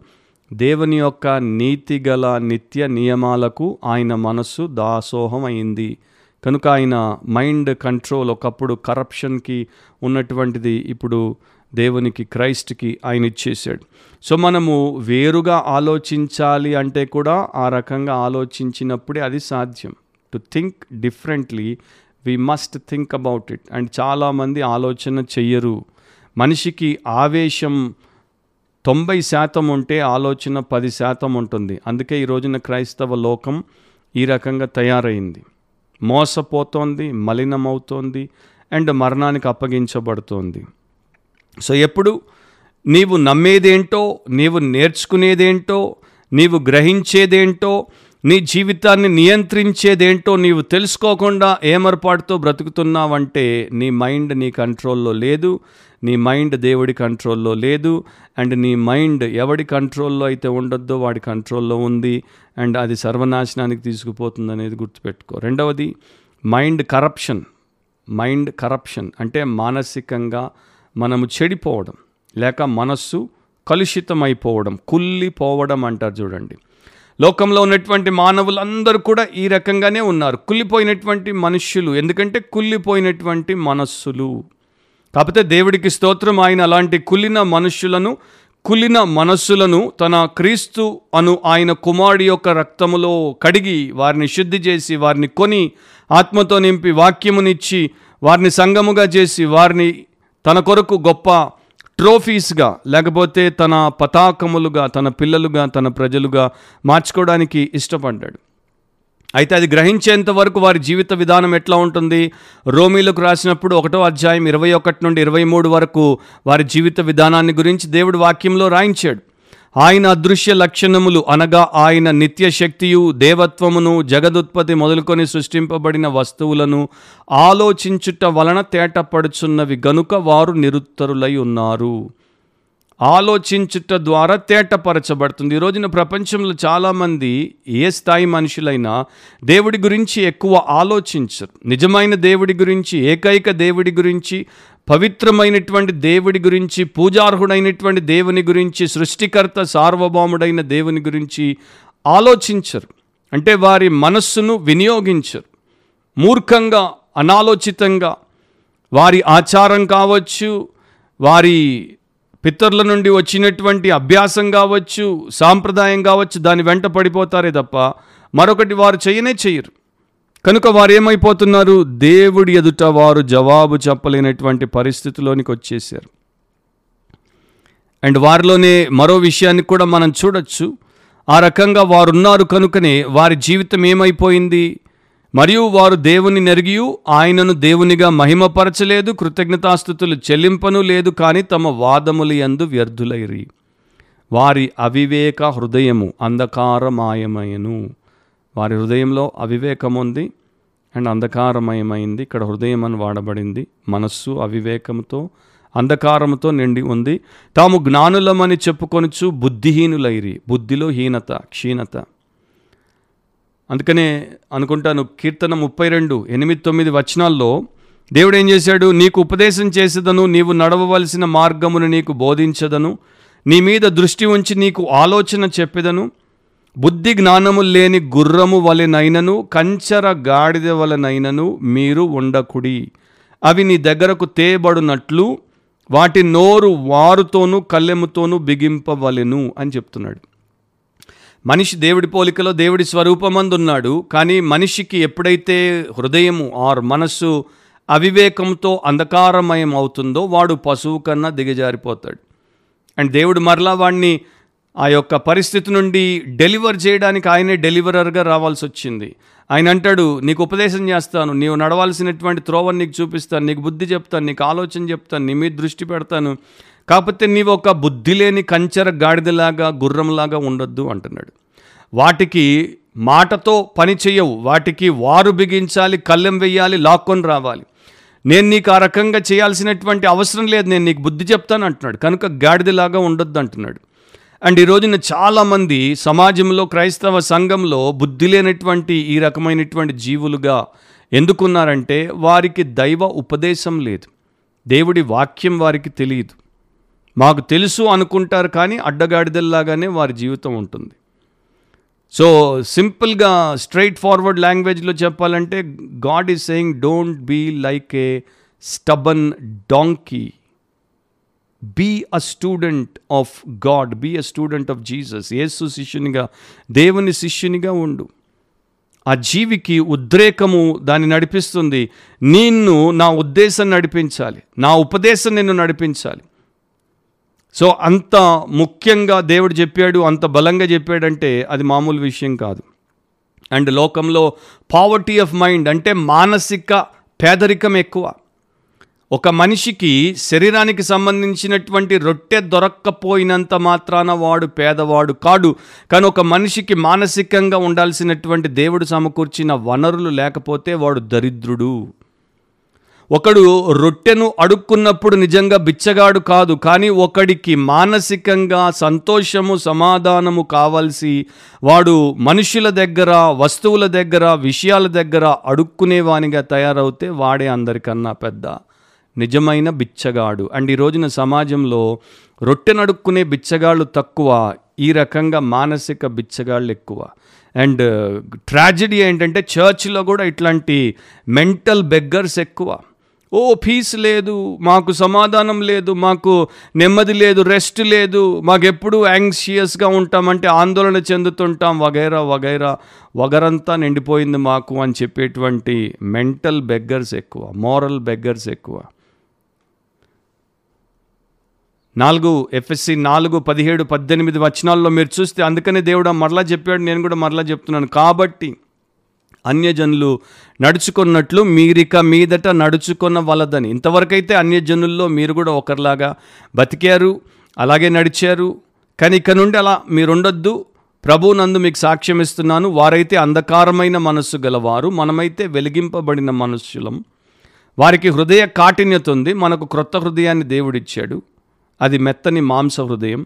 దేవుని యొక్క నీతిగల నిత్య నియమాలకు ఆయన మనస్సు దాసోహం అయింది కనుక ఆయన మైండ్ కంట్రోల్ ఒకప్పుడు కరప్షన్కి ఉన్నటువంటిది ఇప్పుడు దేవునికి క్రైస్ట్కి ఆయన ఇచ్చేసాడు సో మనము వేరుగా ఆలోచించాలి అంటే కూడా ఆ రకంగా ఆలోచించినప్పుడే అది సాధ్యం. To think differently we must think about it and చాలామంది ఆలోచన చెయ్యరు. మనిషికి ఆవేశం తొంభై శాతం ఉంటే ఆలోచన పది శాతం ఉంటుంది. అందుకే ఈ రోజున క్రైస్తవ లోకం ఈ రకంగా తయారైంది. మోసపోతోంది మలినమవుతోంది అండ్ మరణానికి అప్పగించబడుతోంది. సో ఎప్పుడు నీవు నమ్మేదేంటో నీవు నేర్చుకునేదేంటో నీవు గ్రహించేదేంటో నీ జీవితాన్ని నియంత్రించేదేంటో నీవు తెలుసుకోకుండా ఏమరపాటుతో బ్రతుకుతున్నావంటే నీ మైండ్ నీ కంట్రోల్లో లేదు నీ మైండ్ దేవుడి కంట్రోల్లో లేదు అండ్ నీ మైండ్ ఎవడి కంట్రోల్లో అయితే ఉండొద్దో వాడి కంట్రోల్లో ఉంది అండ్ అది సర్వనాశనానికి తీసుకుపోతుంది అనేది గుర్తుపెట్టుకో. రెండవది మైండ్ కరప్షన్ మైండ్ కరప్షన్ అంటే మానసికంగా మనము చెడిపోవడం లేక మనస్సు కలుషితమైపోవడం కుల్లిపోవడం అంటారు చూడండి. లోకంలో ఉన్నటువంటి మానవులందరూ కూడా ఈ రకంగానే ఉన్నారు. కుళ్ళిపోయినటువంటి మనుష్యులు. ఎందుకంటే కుళ్ళిపోయినటువంటి మనస్సులు. కాకపోతే దేవుడికి స్తోత్రం ఆయన అలాంటి కులిన మనుష్యులను కులిన మనస్సులను తన క్రీస్తు అను ఆయన కుమారుడి యొక్క రక్తములో కడిగి వారిని శుద్ధి చేసి వారిని కొని ఆత్మతో నింపి వాక్యమునిచ్చి వారిని సంగముగా చేసి వారిని తన కొరకు గొప్ప ట్రోఫీస్గా లేకపోతే తన పతాకములుగా తన పిల్లలుగా తన ప్రజలుగా మార్చుకోవడానికి ఇష్టపడ్డాడు. అయితే అది గ్రహించేంత వరకు వారి జీవిత విధానం ఎట్లా ఉంటుంది? రోమీలకు రాసినప్పుడు ఒకటో అధ్యాయం ఇరవై ఒకటి నుండి ఇరవై మూడు వరకు వారి జీవిత విధానాన్ని గురించి దేవుడు వాక్యంలో రాయించాడు. ఆయన అదృశ్య లక్షణములు అనగా ఆయన నిత్యశక్తియు దేవత్వమును జగదుత్పత్తి మొదలుకొని సృష్టింపబడిన వస్తువులను ఆలోచించుట వలన తేటపడుచున్నవి. గనుక వారు నిరుత్తరులై ఉన్నారు. ఆలోచించుట ద్వారా తేటపరచబడుతుంది. ఈ రోజున ప్రపంచంలో చాలామంది ఏ స్థాయి మనుషులైనా దేవుడి గురించి ఎక్కువ ఆలోచించరు. నిజమైన దేవుడి గురించి ఏకైక దేవుడి గురించి పవిత్రమైనటువంటి దేవుడి గురించి పూజార్హుడైనటువంటి దేవుని గురించి సృష్టికర్త సార్వభౌముడైన దేవుని గురించి ఆలోచించరు. అంటే వారి మనస్సును వినియోగించరు. మూర్ఖంగా అనాలోచితంగా వారి ఆచారం కావచ్చు వారి పితరుల నుండి వచ్చినటువంటి అభ్యాసం కావచ్చు సాంప్రదాయం కావచ్చు దాని వెంట పడిపోతారే తప్ప మరొకటి వారు చేయనే చేయరు. కనుక వారు ఏమైపోతున్నారు దేవుడి ఎదుట వారు జవాబు చెప్పలేనటువంటి పరిస్థితిలోనికి వచ్చేసారు అండ్ వారిలోనే మరో విషయాన్ని కూడా మనం చూడొచ్చు. ఆ రకంగా వారు ఉన్నారు కనుకనే వారి జీవితం ఏమైపోయింది? మరియు వారు దేవుని నెరిగియు ఆయనను దేవునిగా మహిమపరచలేదు కృతజ్ఞతాస్థుతులు చెల్లింపను లేదు కానీ తమ వాదములు యందు వ్యర్థులైరి. వారి అవివేక హృదయము అంధకారమాయమయను. వారి హృదయంలో అవివేకం ఉంది అండ్ అంధకారమయమైంది. ఇక్కడ హృదయం అని వాడబడింది. మనస్సు అవివేకంతో అంధకారంతో నిండి ఉంది. తాము జ్ఞానులమని చెప్పుకొనుచు బుద్ధిహీనులైరి. బుద్ధిలో హీనత క్షీణత. అందుకనే అనుకుంటాను కీర్తన ముప్పై రెండు ఎనిమిది తొమ్మిది వచనాల్లో దేవుడు ఏం చేశాడు? నీకు ఉపదేశం చేసేదను నీవు నడవవలసిన మార్గమును నీకు బోధించదను. నీ మీద దృష్టి ఉంచి నీకు ఆలోచన చెప్పేదను. బుద్ధి జ్ఞానము లేని గుర్రము వలెనైనను కంచర గాడిద వలెనైనను మీరు ఉండకుడి. అవి నీ దగ్గరకు తేబడునట్లు వాటి నోరు వారుతోనూ కళ్ళెముతోనూ బిగింపవలెను అని చెప్తున్నాడు. మనిషి దేవుడి పోలికలో దేవుడి స్వరూపమందున్నాడు కానీ మనిషికి ఎప్పుడైతే హృదయము ఆర్ మనస్సు అవివేకంతో అంధకారమయం అవుతుందో వాడు పశువు కన్నా దిగజారిపోతాడు. అండ్ దేవుడు మరలా వాడిని ఆ యొక్క పరిస్థితి నుండి డెలివర్ చేయడానికి ఆయనే డెలివరర్గా రావాల్సి వచ్చింది ఆయన అంటాడు నీకు ఉపదేశం చేస్తాను నీవు నడవాల్సినటువంటి త్రోవని నీకు చూపిస్తాను నీకు బుద్ధి చెప్తాను నీకు ఆలోచన చెప్తాను నీ మీద దృష్టి పెడతాను కాకపోతే నీవు ఒక బుద్ధి లేని కంచెర గాడిదలాగా గుర్రంలాగా ఉండొద్దు అంటున్నాడు. వాటికి మాటతో పని చేయవు వాటికి వారు బిగించాలి కళ్ళెం వెయ్యాలి లాక్కొని రావాలి. నేను నీకు ఆ రకంగా చేయాల్సినటువంటి అవసరం లేదు నేను నీకు బుద్ధి చెప్తాను అంటున్నాడు. కనుక గాడిదలాగా ఉండొద్దు అంటున్నాడు. అండ్ ఈ రోజున చాలామంది సమాజంలో క్రైస్తవ సంఘంలో బుద్ధి లేనటువంటి ఈ రకమైనటువంటి జీవులుగా ఎందుకున్నారంటే వారికి దైవ ఉపదేశం లేదు. దేవుడి వాక్యం వారికి తెలియదు. మాకు తెలుసు అనుకుంటారు కానీ అడ్డగాడిదల్లాగానే వారి జీవితం ఉంటుంది. సో సింపుల్గా స్ట్రైట్ ఫార్వర్డ్ లాంగ్వేజ్లో చెప్పాలంటే God is saying don't be like a stubborn donkey. Be a student of God be a student of Jesus యేసు శిష్యునిగా దేవుని శిష్యునిగా ఉండు. ఆ జీవికి ఉద్రేకము దాన్ని నడిపిస్తుంది. నిన్ను నా ఉద్దేశం నడిపించాలి. నా ఉపదేశం నిన్ను నడిపించాలి. సో అంత ముఖ్యంగా దేవుడు చెప్పాడు అంత బలంగా చెప్పాడంటే అది మామూలు విషయం కాదు. అండ్ లోకంలో పావర్టీ ఆఫ్ మైండ్ అంటే మానసిక పేదరికం ఎక్కువ. ఒక మనిషికి శరీరానికి సంబంధించినటువంటి రొట్టె దొరక్కపోయినంత మాత్రాన వాడు పేదవాడు కాడు. కానీ ఒక మనిషికి మానసికంగా ఉండాల్సినటువంటి దేవుడు సమకూర్చిన వనరులు లేకపోతే వాడు దరిద్రుడు. ఒకడు రొట్టెను అడుక్కున్నప్పుడు నిజంగా బిచ్చగాడు కాదు కానీ ఒకడికి మానసికంగా సంతోషము సమాధానము కావాల్సి వాడు మనుషుల దగ్గర వస్తువుల దగ్గర విషయాల దగ్గర అడుక్కునేవానిగా తయారవుతే వాడే అందరికన్నా పెద్ద. నిజమైన బిచ్చగాడు. అండ్ ఈ రోజున సమాజంలో రొట్టె నడుక్కునే బిచ్చగాళ్ళు తక్కువ ఈ రకంగా మానసిక బిచ్చగాళ్ళు ఎక్కువ. అండ్ ట్రాజడీ ఏంటంటే చర్చ్లో కూడా ఇట్లాంటి మెంటల్ బెగ్గర్స్ ఎక్కువ. ఓ పీస్ లేదు మాకు సమాధానం లేదు మాకు నెమ్మది లేదు రెస్ట్ లేదు మాకెప్పుడు యాంగ్షియస్గా ఉంటామంటే ఆందోళన చెందుతుంటాం వగైరా వగైరా వగరంతా నిండిపోయింది మాకు అని చెప్పేటువంటి మెంటల్ బెగ్గర్స్ ఎక్కువ మోరల్ బెగ్గర్స్ ఎక్కువ. నాలుగు ఎఫ్ఎస్సి నాలుగు పదిహేడు పద్దెనిమిది వచనాల్లో మీరు చూస్తే అందుకనే దేవుడు మరలా చెప్పాడు నేను కూడా మరలా చెప్తున్నాను. కాబట్టి అన్యజనులు నడుచుకున్నట్లు మీరిక మీదట నడుచుకున్న వలదని. ఇంతవరకైతే అన్యజనుల్లో మీరు కూడా ఒకరిలాగా బతికారు అలాగే నడిచారు. కానీ ఇక నుండి అలా మీరుండొద్దు. ప్రభు నందు మీకు సాక్ష్యం ఇస్తున్నాను. వారైతే అంధకారమైన మనస్సు గలవారు మనమైతే వెలిగింపబడిన మనుష్యులం వారికి హృదయ కాఠిన్యత ఉంది. మనకు క్రొత్త హృదయాన్ని దేవుడిచ్చాడు. అది మెత్తని మాంస హృదయం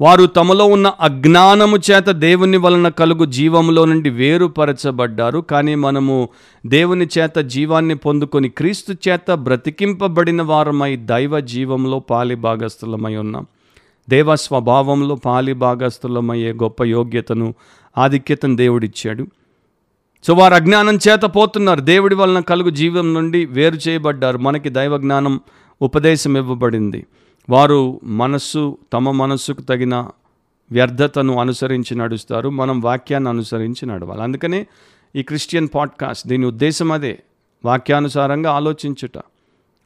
వారు తమలో ఉన్న అజ్ఞానము చేత దేవుని వలన కలుగు జీవములో నుండి వేరుపరచబడ్డారు. కానీ మనము దేవుని చేత జీవాన్ని పొందుకొని క్రీస్తు చేత బ్రతికింపబడిన వారమై దైవ జీవంలో పాలి భాగస్థులమై ఉన్నాం. దేవ స్వభావంలో పాలి భాగస్థులమయ్యే గొప్ప యోగ్యతను ఆధిక్యతను దేవుడిచ్చాడు. సో వారు అజ్ఞానం చేత పోతున్నారు. దేవుడి వలన కలుగు జీవం నుండి వేరు చేయబడ్డారు. మనకి దైవ జ్ఞానం ఉపదేశం ఇవ్వబడింది. వారు మనస్సు తమ మనస్సుకు తగిన వ్యర్థతను అనుసరించి నడుస్తారు. మనం వాక్యాన్ని అనుసరించి నడవాలి. అందుకనే ఈ క్రిస్టియన్ పాడ్కాస్ట్ దీని ఉద్దేశం అదే. వాక్యానుసారంగా ఆలోచించుట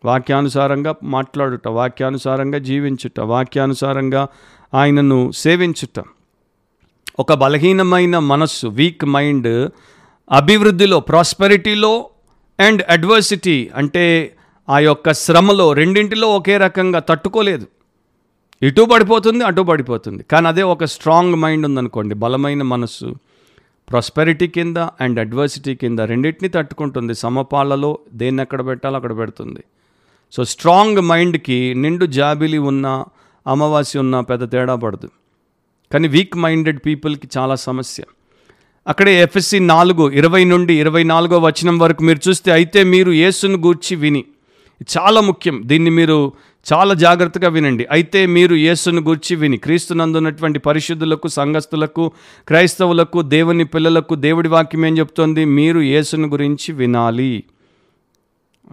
వాక్యానుసారంగా మాట్లాడుట వాక్యానుసారంగా జీవించుట వాక్యానుసారంగా ఆయనను సేవించుట. ఒక బలహీనమైన మనస్సు వీక్ మైండ్ అభివృద్ధిలో ప్రాస్పెరిటీలో అండ్ అడ్వర్సిటీ అంటే ఆ యొక్క శ్రమలో రెండింటిలో ఒకే రకంగా తట్టుకోలేదు. ఇటు పడిపోతుంది అటు పడిపోతుంది. కానీ అదే ఒక స్ట్రాంగ్ మైండ్ ఉందనుకోండి బలమైన మనస్సు ప్రాస్పెరిటీ కింద అండ్ అడ్వర్సిటీ కింద రెండింటిని తట్టుకుంటుంది. సమపాలలో దేన్ని ఎక్కడ పెట్టాలో అక్కడ పెడుతుంది. సో స్ట్రాంగ్ మైండ్కి నిండు జాబిలి ఉన్న అమావాస్య ఉన్న పెద్ద తేడా పడదు. కానీ వీక్ మైండెడ్ పీపుల్కి చాలా సమస్య. అక్కడే ఎఫ్ఎస్సి నాలుగు ఇరవై నుండి ఇరవై నాలుగో వచనం వరకు మీరు చూస్తే అయితే మీరు యేసును గూర్చి విని చాలా ముఖ్యం. దీన్ని మీరు చాలా జాగ్రత్తగా వినండి. అయితే మీరు యేసును గూర్చి విని క్రీస్తునందున్నటువంటి పరిశుద్ధులకు సంఘస్థులకు క్రైస్తవులకు దేవుని పిల్లలకు దేవుడి వాక్యం ఏం చెప్తోంది? మీరు యేసును గురించి వినాలి.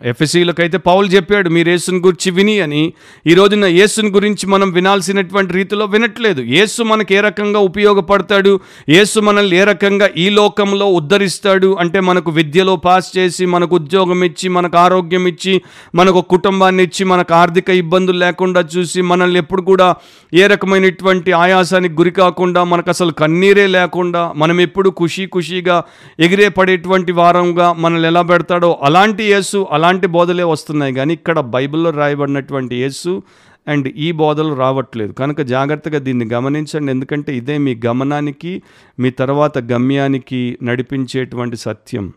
ఎఫ్ఎసీలకైతే పౌలు చెప్పాడు మీరు యేసుని గురించి విని అని. ఈ రోజున యేసుని గురించి మనం వినాల్సినటువంటి రీతిలో వినట్లేదు. యేసు మనకి ఏ రకంగా ఉపయోగపడతాడు? యేసు మనల్ని ఏ రకంగా ఈ లోకంలో ఉద్ధరిస్తాడు? అంటే మనకు విద్యలో పాస్ చేసి మనకు ఉద్యోగం ఇచ్చి మనకు ఆరోగ్యం ఇచ్చి మనకు కుటుంబాన్ని ఇచ్చి మనకు ఆర్థిక ఇబ్బందులు లేకుండా చూసి మనల్ని ఎప్పుడు కూడా ఏ రకమైనటువంటి ఆయాసానికి గురి కాకుండా మనకు అసలు కన్నీరే లేకుండా మనం ఎప్పుడు ఖుషీ ఖుషీగా ఎగిరే పడేటువంటి వారంగా మనల్ని ఎలా పెడతాడో అలాంటి యేసు అలా అలాంటి బోధలే వస్తున్నాయి కానీ ఇక్కడ బైబిల్లో రాయబడినటువంటి యేసు అండ్ ఈ బోధలు రావట్లేదు. కనుక జాగ్రత్తగా దీన్ని గమనించండి. ఎందుకంటే ఇదే మీ గమనానికి మీ తర్వాత గమ్యానికి నడిపించేటువంటి సత్యం.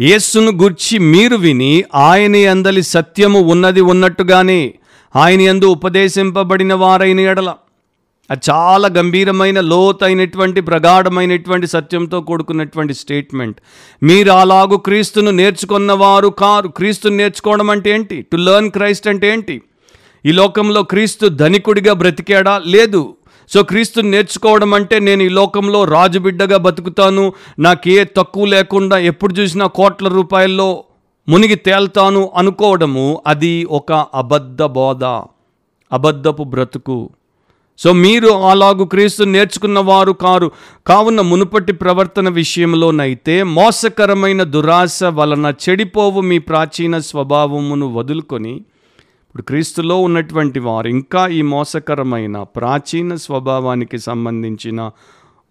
యేస్సును గుర్చి మీరు విని ఆయన అందలి సత్యము ఉన్నది ఉన్నట్టుగానే ఆయన యందు ఉపదేశింపబడిన వారైన ఎడల అది చాలా గంభీరమైన లోతైనటువంటి ప్రగాఢమైనటువంటి సత్యంతో కూడుకున్నటువంటి స్టేట్మెంట్. మీరు అలాగు క్రీస్తును నేర్చుకున్నవారు కారు క్రీస్తును నేర్చుకోవడం అంటే ఏంటి? టు లెర్న్ క్రైస్ట్ అంటే ఏంటి? ఈ లోకంలో క్రీస్తు ధనికుడిగా బ్రతికాడా? లేదు. సో క్రీస్తుని నేర్చుకోవడం అంటే నేను ఈ లోకంలో రాజుబిడ్డగా బతుకుతాను నాకు తక్కువ లేకుండా ఎప్పుడు చూసినా కోట్ల రూపాయల్లో మునిగి తేల్తాను అనుకోవడము అది ఒక అబద్ధ బోధ. అబద్ధపు బ్రతుకు. సో మీరు అలాగు క్రీస్తు నేర్చుకున్న వారు కారు. కావున మునుపటి ప్రవర్తన విషయంలోనైతే మోసకరమైన దురాశ వలన చెడిపోవు మీ ప్రాచీన స్వభావమును వదులుకొని ఇప్పుడు క్రీస్తులో ఉన్నటువంటి వారు ఇంకా ఈ మోసకరమైన ప్రాచీన స్వభావానికి సంబంధించిన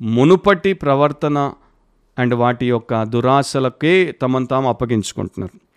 మునుపటి ప్రవర్తన అండ్ వాటి యొక్క దురాశలకే తమను తాము అప్పగించుకుంటున్నారు.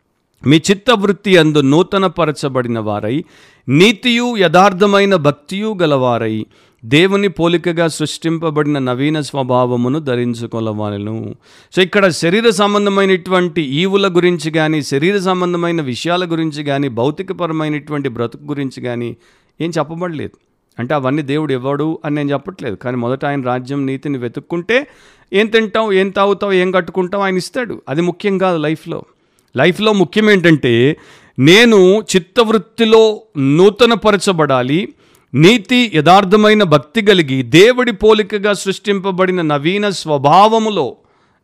మీ చిత్తవృత్తి అందు నూతనపరచబడిన వారై నీతియు యథార్థమైన భక్తియు గలవారై దేవుని పోలికగా సృష్టింపబడిన నవీన స్వభావమును ధరించుకోవాలను సో ఇక్కడ శరీర సంబంధమైనటువంటి ఈవుల గురించి కానీ శరీర సంబంధమైన విషయాల గురించి కానీ భౌతికపరమైనటువంటి బ్రతుకు గురించి కానీ ఏం చెప్పబడలేదు. అంటే అవన్నీ దేవుడు ఇవ్వడు అని నేను చెప్పట్లేదు. కానీ మొదట ఆయన రాజ్యం నీతిని వెతుక్కుంటే ఏం తింటావు ఏం తాగుతావు ఏం కట్టుకుంటావు ఆయన ఇస్తాడు. అది ముఖ్యం కాదు లైఫ్లో. లైఫ్లో ముఖ్యం ఏంటంటే నేను చిత్తవృత్తిలో నూతనపరచబడాలి నీతి యథార్థమైన భక్తి కలిగి దేవుడి పోలికగా సృష్టింపబడిన నవీన స్వభావములో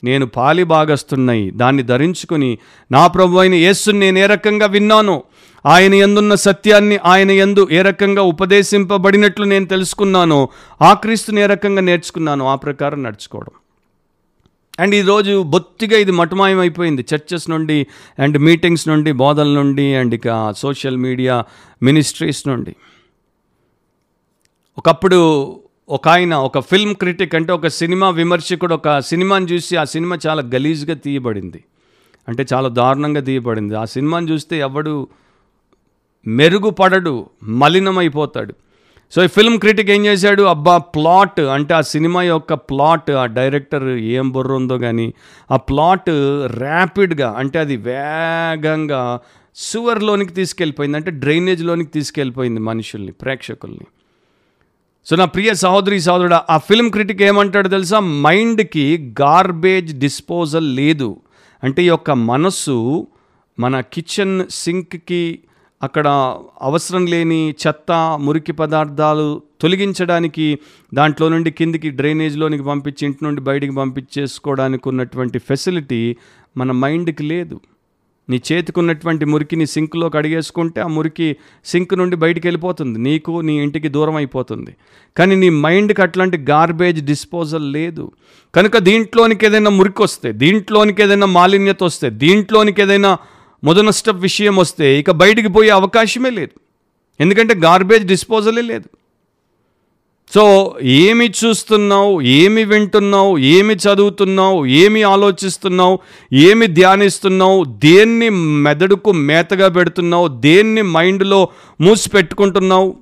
నేను పాలి భాగస్తున్నాయి దాన్ని ధరించుకుని నా ప్రభు అయిన యేస్సుని నేను ఏ రకంగా విన్నానో ఆయన ఎందున్న సత్యాన్ని ఆయన ఎందు ఏ రకంగా ఉపదేశింపబడినట్లు నేను తెలుసుకున్నానో ఆ క్రీస్తుని ఏ రకంగా నేర్చుకున్నానో ఆ ప్రకారం నడుచుకోవడం. అండ్ ఈరోజు బొత్తిగా ఇది మటుమాయం అయిపోయింది చర్చెస్ నుండి అండ్ మీటింగ్స్ నుండి బోధల నుండి అండ్ ఇక సోషల్ మీడియా మినిస్ట్రీస్ నుండి. ఒకప్పుడు ఒక ఆయన ఒక ఫిల్మ్ క్రిటిక్ అంటే ఒక సినిమా విమర్శకుడు ఒక సినిమాని చూసి ఆ సినిమా చాలా గలీజ్గా తీయబడింది. అంటే చాలా దారుణంగా తీయబడింది. ఆ సినిమాని చూస్తే ఎవడు మెరుగుపడడు మలినమైపోతాడు. సో ఈ ఫిల్మ్ క్రిటిక్ ఏం చేశాడు? అబ్బా ప్లాట్ అంటే ఆ సినిమా యొక్క ప్లాట్ ఆ డైరెక్టర్ ఏం బుర్ర ఉందో కానీ ఆ ప్లాట్ ర్యాపిడ్గా అంటే అది వేగంగా సువర్లోనికి తీసుకెళ్ళిపోయింది. అంటే డ్రైనేజ్లోనికి తీసుకెళ్ళిపోయింది మనుషుల్ని ప్రేక్షకుల్ని. సో నా ప్రియ సహోదరి సహోదరుడు ఆ ఫిల్మ్ క్రిటిక్ ఏమంటాడు తెలుసా? మైండ్కి గార్బేజ్ డిస్పోజల్ లేదు. అంటే ఈ యొక్క మనస్సు మన కిచెన్ సింక్కి అక్కడ అవసరం లేని చెత్త మురికి పదార్థాలు తొలగించడానికి దాంట్లో నుండి కిందికి డ్రైనేజ్లోనికి పంపించి ఇంటి నుండి బయటికి పంపించేసుకోవడానికి ఉన్నటువంటి ఫెసిలిటీ మన మైండ్కి లేదు. నీ చేతికున్నటువంటి మురికిని సింక్లో కడిగేసుకుంటే ఆ మురికి సింక్ నుండి బయటికి వెళ్ళిపోతుంది. నీకు నీ ఇంటికి దూరం అయిపోతుంది. కానీ నీ మైండ్కి అట్లాంటి గార్బేజ్ డిస్పోజల్ లేదు. కనుక దీంట్లోనికి ఏదైనా మురికి వస్తే దీంట్లోనికి ఏదైనా మాలిన్యత వస్తే దీంట్లోనికి ఏదైనా మొదనష్ట విషయం వస్తే ఇక బయటికి పోయే అవకాశమే లేదు. ఎందుకంటే గార్బేజ్ డిస్పోజలే లేదు. సో ఏమి చూస్తున్నావు ఏమి వింటున్నావు ఏమి చదువుతున్నావు ఏమి ఆలోచిస్తున్నావు ఏమి ధ్యానిస్తున్నావు దేన్ని మెదడుకు మేతగా పెడుతున్నావు దేన్ని మైండ్లో మూసి పెట్టుకుంటున్నావు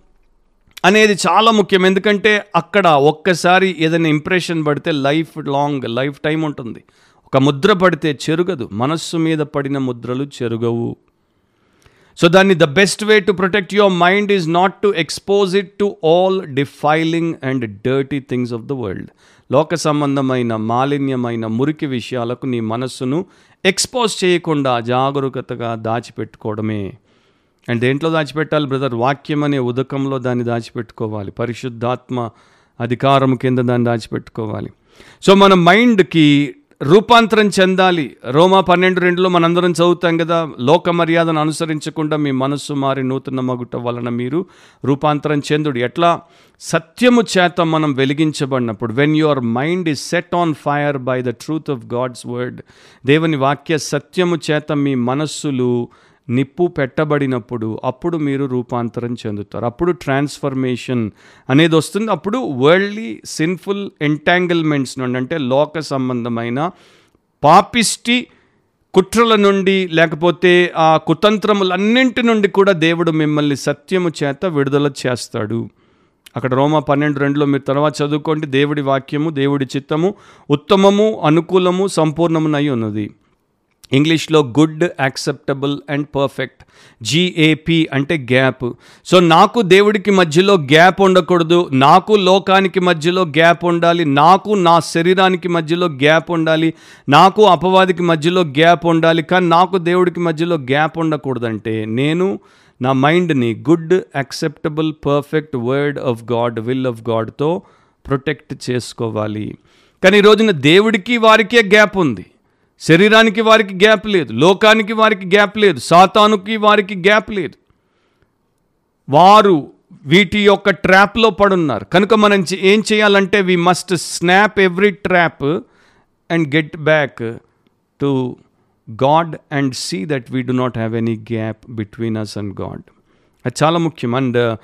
అనేది చాలా ముఖ్యం. ఎందుకంటే అక్కడ ఒక్కసారి ఏదైనా ఇంప్రెషన్ పడితే లైఫ్ లాంగ్ లైఫ్ టైం ఉంటుంది. ఒక ముద్ర పడితే చెరుగదు మనస్సు మీద పడిన ముద్రలు చెరుగవు. సో దాన్ని the best way to protect your mind is not to expose it to all defiling and dirty things of the world లోక సంబంధమైన మాలిన్యమైన మురికి విషయాలకు నీ మనస్సును ఎక్స్పోజ్ చేయకుండా జాగరూకతగా దాచిపెట్టుకోవడమే. అండ్ దేంట్లో దాచిపెట్టాలి బ్రదర్? వాక్యం అనే ఉదకంలో దాన్ని దాచిపెట్టుకోవాలి. పరిశుద్ధాత్మ అధికారం కింద దాన్ని దాచిపెట్టుకోవాలి. సో మన మైండ్కి రూపాంతరం చెందాలి. రోమా పన్నెండు రెండులో మనందరం చదువుతాం కదా లోక మర్యాదను అనుసరించకుండా మీ మనస్సు మారి నూతన మగుట వలన మీరు రూపాంతరం చెందుడు. ఎట్లా? సత్యము చేత మనం వెలిగించబడినప్పుడు when your mind is set on fire by the truth of God's word దేవుని వాక్య సత్యము చేత మీ మనస్సులు నిప్పు పెట్టబడినప్పుడు అప్పుడు మీరు రూపాంతరం చెందుతారు. అప్పుడు ట్రాన్స్ఫర్మేషన్ అనేది వస్తుంది. అప్పుడు వరల్డ్లీ సిన్ఫుల్ ఎంటాంగిల్మెంట్స్ నుండి అంటే లోక సంబంధమైన పాపిష్టి కుట్రల నుండి లేకపోతే ఆ కుతంత్రములన్నింటి నుండి కూడా దేవుడు మిమ్మల్ని సత్యము చేత విడుదల చేస్తాడు. అక్కడ రోమా పన్నెండు రెండులో మీరు తర్వాత చదువుకోండి. దేవుడి వాక్యము దేవుడి చిత్తము ఉత్తమము అనుకూలము సంపూర్ణమునై ఉన్నది. ఇంగ్లీష్లో good acceptable and perfect. G A P అంటే గ్యాప్. సో నాకు దేవుడికి మధ్యలో గ్యాప్ ఉండకూడదు. నాకు లోకానికి మధ్యలో గ్యాప్ ఉండాలి. నాకు నా శరీరానికి మధ్యలో గ్యాప్ ఉండాలి. నాకు అపవాదికి మధ్యలో గ్యాప్ ఉండాలి. కానీ నాకు దేవుడికి మధ్యలో గ్యాప్ ఉండకూడదంటే నేను నా మైండ్ని good acceptable perfect word of God will of గాడ్తో protect చేసుకోవాలి. కానీ ఈ రోజున దేవుడికి వారికే గ్యాప్ ఉంది. శరీరానికి వారికి గ్యాప్ లేదు లోకానికి వారికి గ్యాప్ లేదు సాతానుకి వారికి గ్యాప్ లేదు. వారు వీటి యొక్క ట్రాప్లో పడున్నారు. కనుక మనం ఏం చేయాలంటే we must snap every trap and get back to God and see that we do not have any gap between us and God అది చాలా ముఖ్యం. అండ్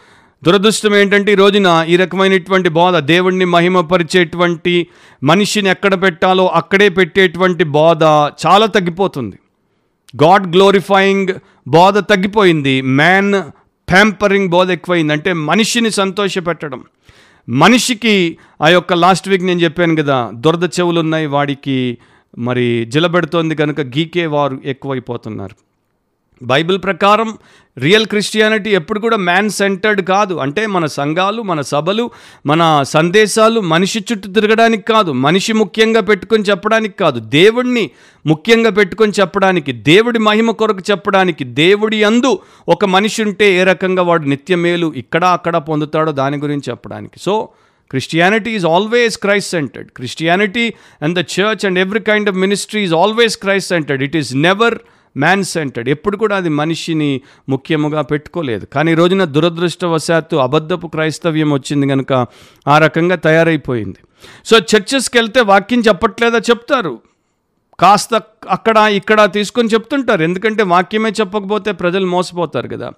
దురదృష్టం ఏంటంటే ఈ రోజున ఈ రకమైనటువంటి బోధ దేవుణ్ణి మహిమపరిచేటువంటి మనిషిని ఎక్కడ పెట్టాలో అక్కడే పెట్టేటువంటి బోధ చాలా తగ్గిపోతుంది. గాడ్ గ్లోరిఫైయింగ్ బోధ తగ్గిపోయింది. మ్యాన్ ప్యాంపరింగ్ బోధ ఎక్కువైంది. అంటే మనిషిని సంతోషపెట్టడం. మనిషికి ఆ యొక్క లాస్ట్ వీక్ నేను చెప్పాను కదా దురద చెవులు ఉన్నాయి వాడికి మరి జిలబెడుతోంది కనుక గీకే వారు ఎక్కువైపోతున్నారు. బైబిల్ ప్రకారం రియల్ క్రిస్టియానిటీ ఎప్పుడు కూడా మ్యాన్ సెంటర్డ్ కాదు. అంటే మన సంఘాలు మన సభలు మన సందేశాలు మనిషి చుట్టూ తిరగడానికి కాదు మనిషి ముఖ్యంగా పెట్టుకొని చెప్పడానికి కాదు దేవుడిని ముఖ్యంగా పెట్టుకొని చెప్పడానికి దేవుడి మహిమ కొరకు చెప్పడానికి దేవుడి అందు ఒక మనిషి ఉంటే ఏ రకంగా వాడు నిత్యమేలు ఇక్కడ అక్కడ పొందుతాడో దాని గురించి చెప్పడానికి. So Christianity is always Christ centred Christianity and the church and every kind of ministry is always Christ centred it is never man centred ఎప్పుడు కూడా అది మనిషిని ముఖ్యముగా పెట్టుకోలేదు. కానీ ఈ రోజున దురదృష్టవశాత్తు అబద్ధపు క్రైస్తవ్యం వచ్చింది కనుక ఆ రకంగా తయారైపోయింది. సో చర్చెస్కి వెళ్తే వాక్యం చెప్పట్లేదా చెప్తారు. కాస్త అక్కడ ఇక్కడ తీసుకొని చెప్తుంటారు. ఎందుకంటే వాక్యమే చెప్పకపోతే ప్రజలు మోసపోతారు కదా.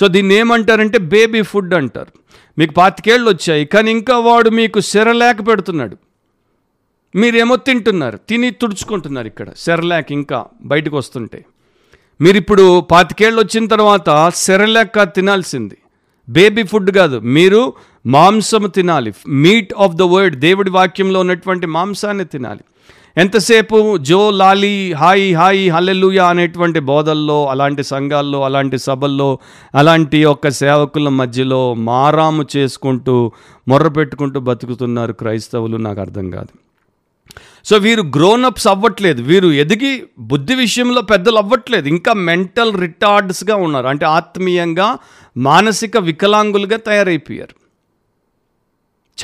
సో దీన్ని ఏమంటారంటే బేబీ ఫుడ్ అంటారు. మీకు పాతికేళ్ళు వచ్చాయి కానీ ఇంకా వాడు మీకు సెరలేక పెడుతున్నాడు. మీరేమో తింటున్నారు తిని తుడుచుకుంటున్నారు ఇక్కడ. సెరలాక్ ఇంకా బయటకు వస్తుంటే. మీరు ఇప్పుడు పాతికేళ్ళు వచ్చిన తర్వాత సెరలెక్క తినాల్సింది. బేబీ ఫుడ్ కాదు మీరు మాంసము తినాలి. మీట్ ఆఫ్ ద వర్డ్ దేవుడి వాక్యంలో ఉన్నటువంటి మాంసాన్ని తినాలి. ఎంతసేపు జో లాలి హాయి హాయి హల్లెలుయ అనేటువంటి బోధల్లో అలాంటి సంఘాల్లో అలాంటి సభల్లో అలాంటి యొక్క సేవకుల మధ్యలో మారాము చేసుకుంటూ మొర్ర పెట్టుకుంటూ బతుకుతున్నారు క్రైస్తవులు నాకు అర్థం కాదు. సో వీరు గ్రోనప్స్ అవ్వట్లేదు. వీరు ఎదిగి బుద్ధి విషయంలో పెద్దలు అవ్వట్లేదు. ఇంకా మెంటల్ రిటార్డ్స్గా ఉన్నారు. అంటే ఆత్మీయంగా మానసిక వికలాంగులుగా తయారైపోయారు.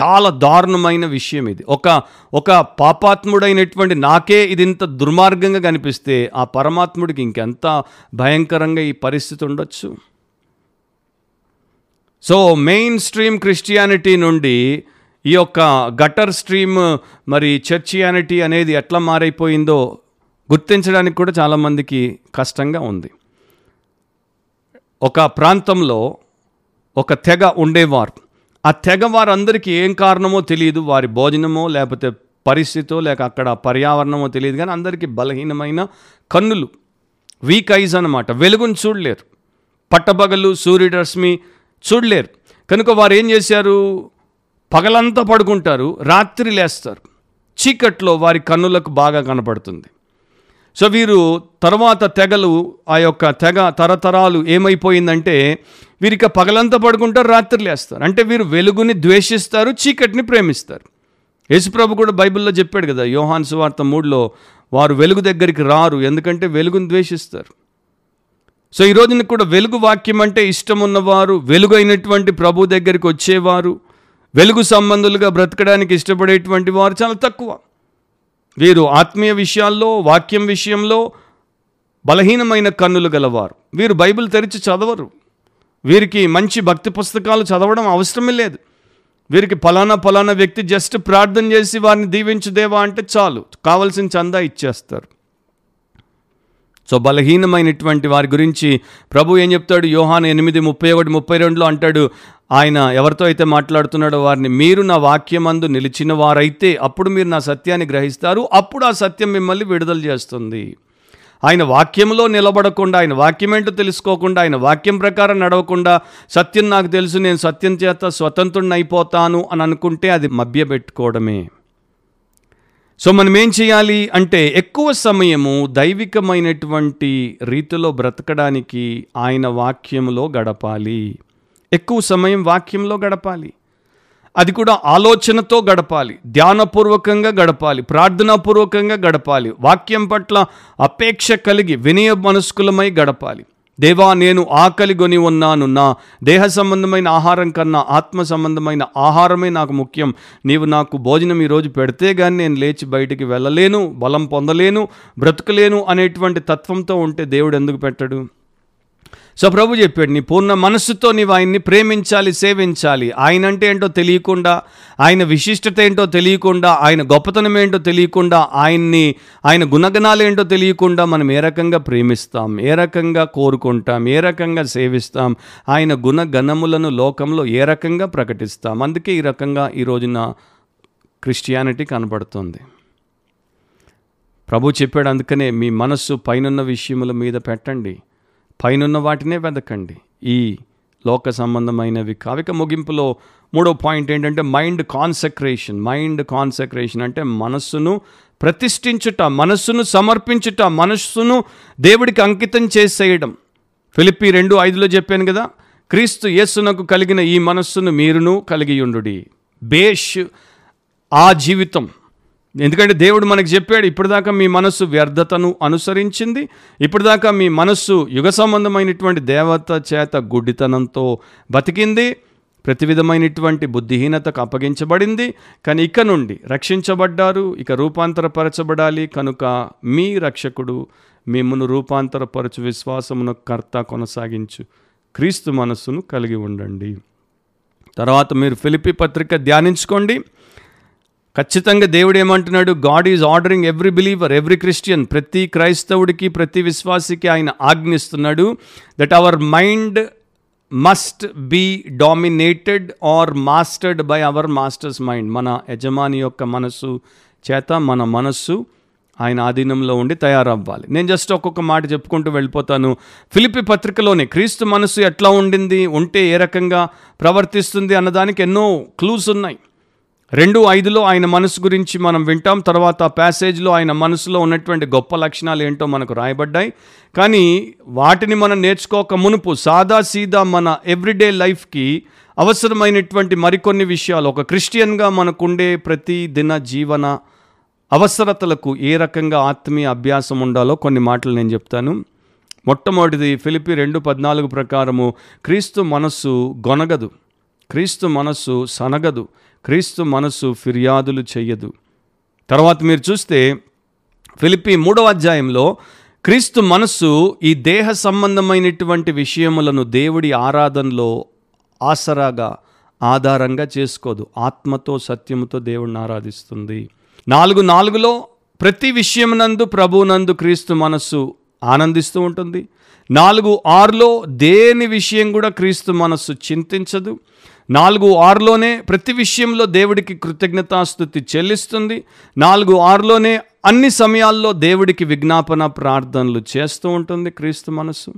చాలా దారుణమైన విషయం ఇది. ఒక ఒక పాపాత్ముడైనటువంటి నాకే ఇది ఇంత దుర్మార్గంగా కనిపిస్తే ఆ పరమాత్ముడికి ఇంకెంత భయంకరంగా ఈ పరిస్థితి ఉండొచ్చు? సో మెయిన్ స్ట్రీమ్ క్రిస్టియానిటీ నుండి ఈ యొక్క గటర్ స్ట్రీమ్ మరి చర్చియానిటీ అనేది ఎట్లా మారైపోయిందో గుర్తించడానికి కూడా చాలామందికి కష్టంగా ఉంది. ఒక ప్రాంతంలో ఒక తెగ ఉండేవారు. ఆ తెగ వారందరికీ ఏం కారణమో తెలియదు. వారి భోజనమో లేకపోతే పరిస్థితో లేక అక్కడ పర్యావరణమో తెలియదు. కానీ అందరికీ బలహీనమైన కన్నులు వీక్ ఐజ్ అనమాట వెలుగును చూడలేరు. పట్టబగలు సూర్యరశ్మి చూడలేరు. కనుక వారు ఏం చేశారు? పగలంతా పడుకుంటారు రాత్రి లేస్తారు. చీకట్లో వారి కన్నులకు బాగా కనపడుతుంది. సో వీరు తర్వాత తెగలు ఆ యొక్క తెగ తరతరాలు ఏమైపోయిందంటే వీరికి పగలంతా పడుకుంటారు రాత్రి లేస్తారు. అంటే వీరు వెలుగుని ద్వేషిస్తారు చీకటిని ప్రేమిస్తారు. యేసుప్రభు కూడా బైబిల్లో చెప్పాడు కదా యోహాన్ సువార్త మూడులో వారు వెలుగు దగ్గరికి రారు ఎందుకంటే వెలుగుని ద్వేషిస్తారు. సో ఈ రోజున కూడా వెలుగు వాక్యం అంటే ఇష్టం ఉన్నవారు వెలుగైనటువంటి ప్రభు దగ్గరికి వచ్చేవారు. వెలుగు సంబంధులుగా బ్రతకడానికి ఇష్టపడేటువంటి వారు చాలా తక్కువ. వీరు ఆత్మీయ విషయాల్లో వాక్యం విషయంలో బలహీనమైన కన్నులు గలవారు. వీరు బైబిల్ తెరిచి చదవరు. వీరికి మంచి భక్తి పుస్తకాలు చదవడం అవసరమే లేదు. వీరికి ఫలానా ఫలానా వ్యక్తి జస్ట్ ప్రార్థన చేసి వారిని దీవించు దేవా అంటే చాలు. కావలసిన చందా ఇచ్చేస్తారు. సో బలహీనమైనటువంటి వారి గురించి ప్రభు ఏం చెప్తాడు? యోహాన్ ఎనిమిది ముప్పై ఒకటి ముప్పై రెండులో అంటాడు ఆయన ఎవరితో అయితే మాట్లాడుతున్నాడో వారిని మీరు నా వాక్యమందు నిలిచిన వారైతే అప్పుడు మీరు నా సత్యాన్ని గ్రహిస్తారు అప్పుడు ఆ సత్యం మిమ్మల్ని విడుదల చేస్తుంది. ఆయన వాక్యంలో నిలబడకుండా ఆయన వాక్యం ఏంటో తెలుసుకోకుండా ఆయన వాక్యం ప్రకారం నడవకుండా సత్యం నాకు తెలుసు నేను సత్యం చేత స్వతంత్రుడిని అయిపోతాను అని అనుకుంటే అది మభ్యపెట్టుకోవడమే. సో మనం ఏం చేయాలి అంటే ఎక్కువ సమయము దైవికమైనటువంటి రీతిలో బ్రతకడానికి ఆయన వాక్యంలో గడపాలి. ఎక్కువ సమయం వాక్యంలో గడపాలి. అది కూడా ఆలోచనతో గడపాలి. ధ్యానపూర్వకంగా గడపాలి. ప్రార్థనాపూర్వకంగా గడపాలి. వాక్యం పట్ల అపేక్ష కలిగి వినయ మనస్కులమై గడపాలి. దేవా నేను ఆకలి కొని ఉన్నాను. నా దేహ సంబంధమైన ఆహారం కన్నా ఆత్మ సంబంధమైన ఆహారమే నాకు ముఖ్యం. నీవు నాకు భోజనం ఈరోజు పెడితే కానీ నేను లేచి బయటికి వెళ్ళలేను బలం పొందలేను బ్రతకలేను అనేటువంటి తత్వంతో ఉంటే దేవుడు ఎందుకు పెట్టడు? సో ప్రభు చెప్పాడు నీ పూర్ణ మనస్సుతో నీవు ఆయన్ని ప్రేమించాలి సేవించాలి. ఆయన అంటే ఏంటో తెలియకుండా ఆయన విశిష్టత ఏంటో తెలియకుండా ఆయన గొప్పతనం ఏంటో తెలియకుండా ఆయన్ని ఆయన గుణగణాలు ఏంటో తెలియకుండా మనం ఏ రకంగా ప్రేమిస్తాం ఏ రకంగా కోరుకుంటాం ఏ రకంగా సేవిస్తాం ఆయన గుణగణములను లోకంలో ఏ రకంగా ప్రకటిస్తాం. అందుకే ఈ రకంగా ఈ రోజున క్రిస్టియానిటీ కనబడుతుంది. ప్రభు చెప్పాడు అందుకనే మీ మనస్సు పైనున్న విషయముల మీద పెట్టండి. పైనున్న వాటినే వెతకండి ఈ లోక సంబంధమైనవి కావిక ముగింపులో మూడో పాయింట్ ఏంటంటే మైండ్ కాన్సక్రేషన్. మైండ్ కాన్సక్రేషన్ అంటే మనస్సును ప్రతిష్ఠించుట మనస్సును సమర్పించుట మనస్సును దేవుడికి అంకితం చేసేయడం. ఫిలిప్పి రెండు ఐదులో చెప్పాను కదా క్రీస్తు యేసునకు కలిగిన ఈ మనస్సును మీరును కలిగి ఉండుడి. బేష్ ఆ జీవితం ఎందుకంటే దేవుడు మనకు చెప్పాడు ఇప్పటిదాకా మీ మనస్సు వ్యర్థతను అనుసరించింది ఇప్పటిదాకా మీ మనస్సు యుగ సంబంధమైనటువంటి దేవత చేత గుడ్డితనంతో బతికింది ప్రతి విధమైనటువంటి బుద్ధిహీనతకు అప్పగించబడింది కానీ ఇక నుండి రక్షించబడ్డారు ఇక రూపాంతరపరచబడాలి కనుక మీ రక్షకుడు మిమ్మను రూపాంతరపరచు విశ్వాసమును కర్త కొనసాగించు. క్రీస్తు మనస్సును కలిగి ఉండండి. తర్వాత మీరు ఫిలిపి పత్రిక ధ్యానించుకోండి. ఖచ్చితంగా దేవుడు ఏమంటున్నాడు God is ordering every believer every Christian ప్రతి క్రైస్తవుడికి ప్రతి విశ్వాసికి ఆయన ఆజ్ఞిస్తున్నాడు that our mind must be dominated or mastered by our master's mind మన యజమాని యొక్క మనస్సు చేత మన మనస్సు ఆయన ఆధీనంలో ఉండి తయారవ్వాలి. నేను జస్ట్ ఒక్కొక్క మాట చెప్పుకుంటూ వెళ్ళిపోతాను. ఫిలిపి పత్రికలోనే క్రీస్తు మనస్సు ఎట్లా ఉండింది? ఉంటే ఏ రకంగా ప్రవర్తిస్తుంది అన్నదానికి ఎన్నో క్లూస్ ఉన్నాయి. రెండు ఐదులో ఆయన మనసు గురించి మనం వింటాం. తర్వాత ప్యాసేజ్లో ఆయన మనసులో ఉన్నటువంటి గొప్ప లక్షణాలు ఏంటో మనకు రాయబడ్డాయి. కానీ వాటిని మనం నేర్చుకోక మునుపు సాదా సీదా మన ఎవ్రీడే లైఫ్కి అవసరమైనటువంటి మరికొన్ని విషయాలు ఒక క్రిస్టియన్గా మనకుండే ప్రతి దిన జీవన అవసరతలకు ఏ రకంగా ఆత్మీయ అభ్యాసం ఉండాలో కొన్ని మాటలు నేను చెప్తాను. మొట్టమొదటిది ఫిలిపి రెండు పద్నాలుగు ప్రకారము క్రీస్తు మనస్సు గొనగదు. క్రీస్తు మనస్సు సనగదు. క్రీస్తు మనస్సు ఫిర్యాదులు చెయ్యదు తర్వాత మీరు చూస్తే ఫిలిపి మూడవ అధ్యాయంలో క్రీస్తు మనస్సు ఈ దేహ సంబంధమైనటువంటి విషయములను దేవుడి ఆరాధనలో ఆసరాగా ఆధారంగా చేసుకోదు. ఆత్మతో సత్యముతో దేవుడిని ఆరాధిస్తుంది. నాలుగు నాలుగులో ప్రతి విషయమునందు ప్రభునందు క్రీస్తు మనస్సు ఆనందిస్తూ ఉంటుంది. నాలుగు ఆరులో దేని విషయం కూడా క్రీస్తు మనస్సు చింతించదు. నాలుగు ఆరులోనే ప్రతి విషయంలో దేవుడికి కృతజ్ఞతాస్థుతి చెల్లిస్తుంది. నాలుగు ఆరులోనే అన్ని సమయాల్లో దేవుడికి విజ్ఞాపన ప్రార్థనలు చేస్తూ ఉంటుంది క్రీస్తు మనస్సు.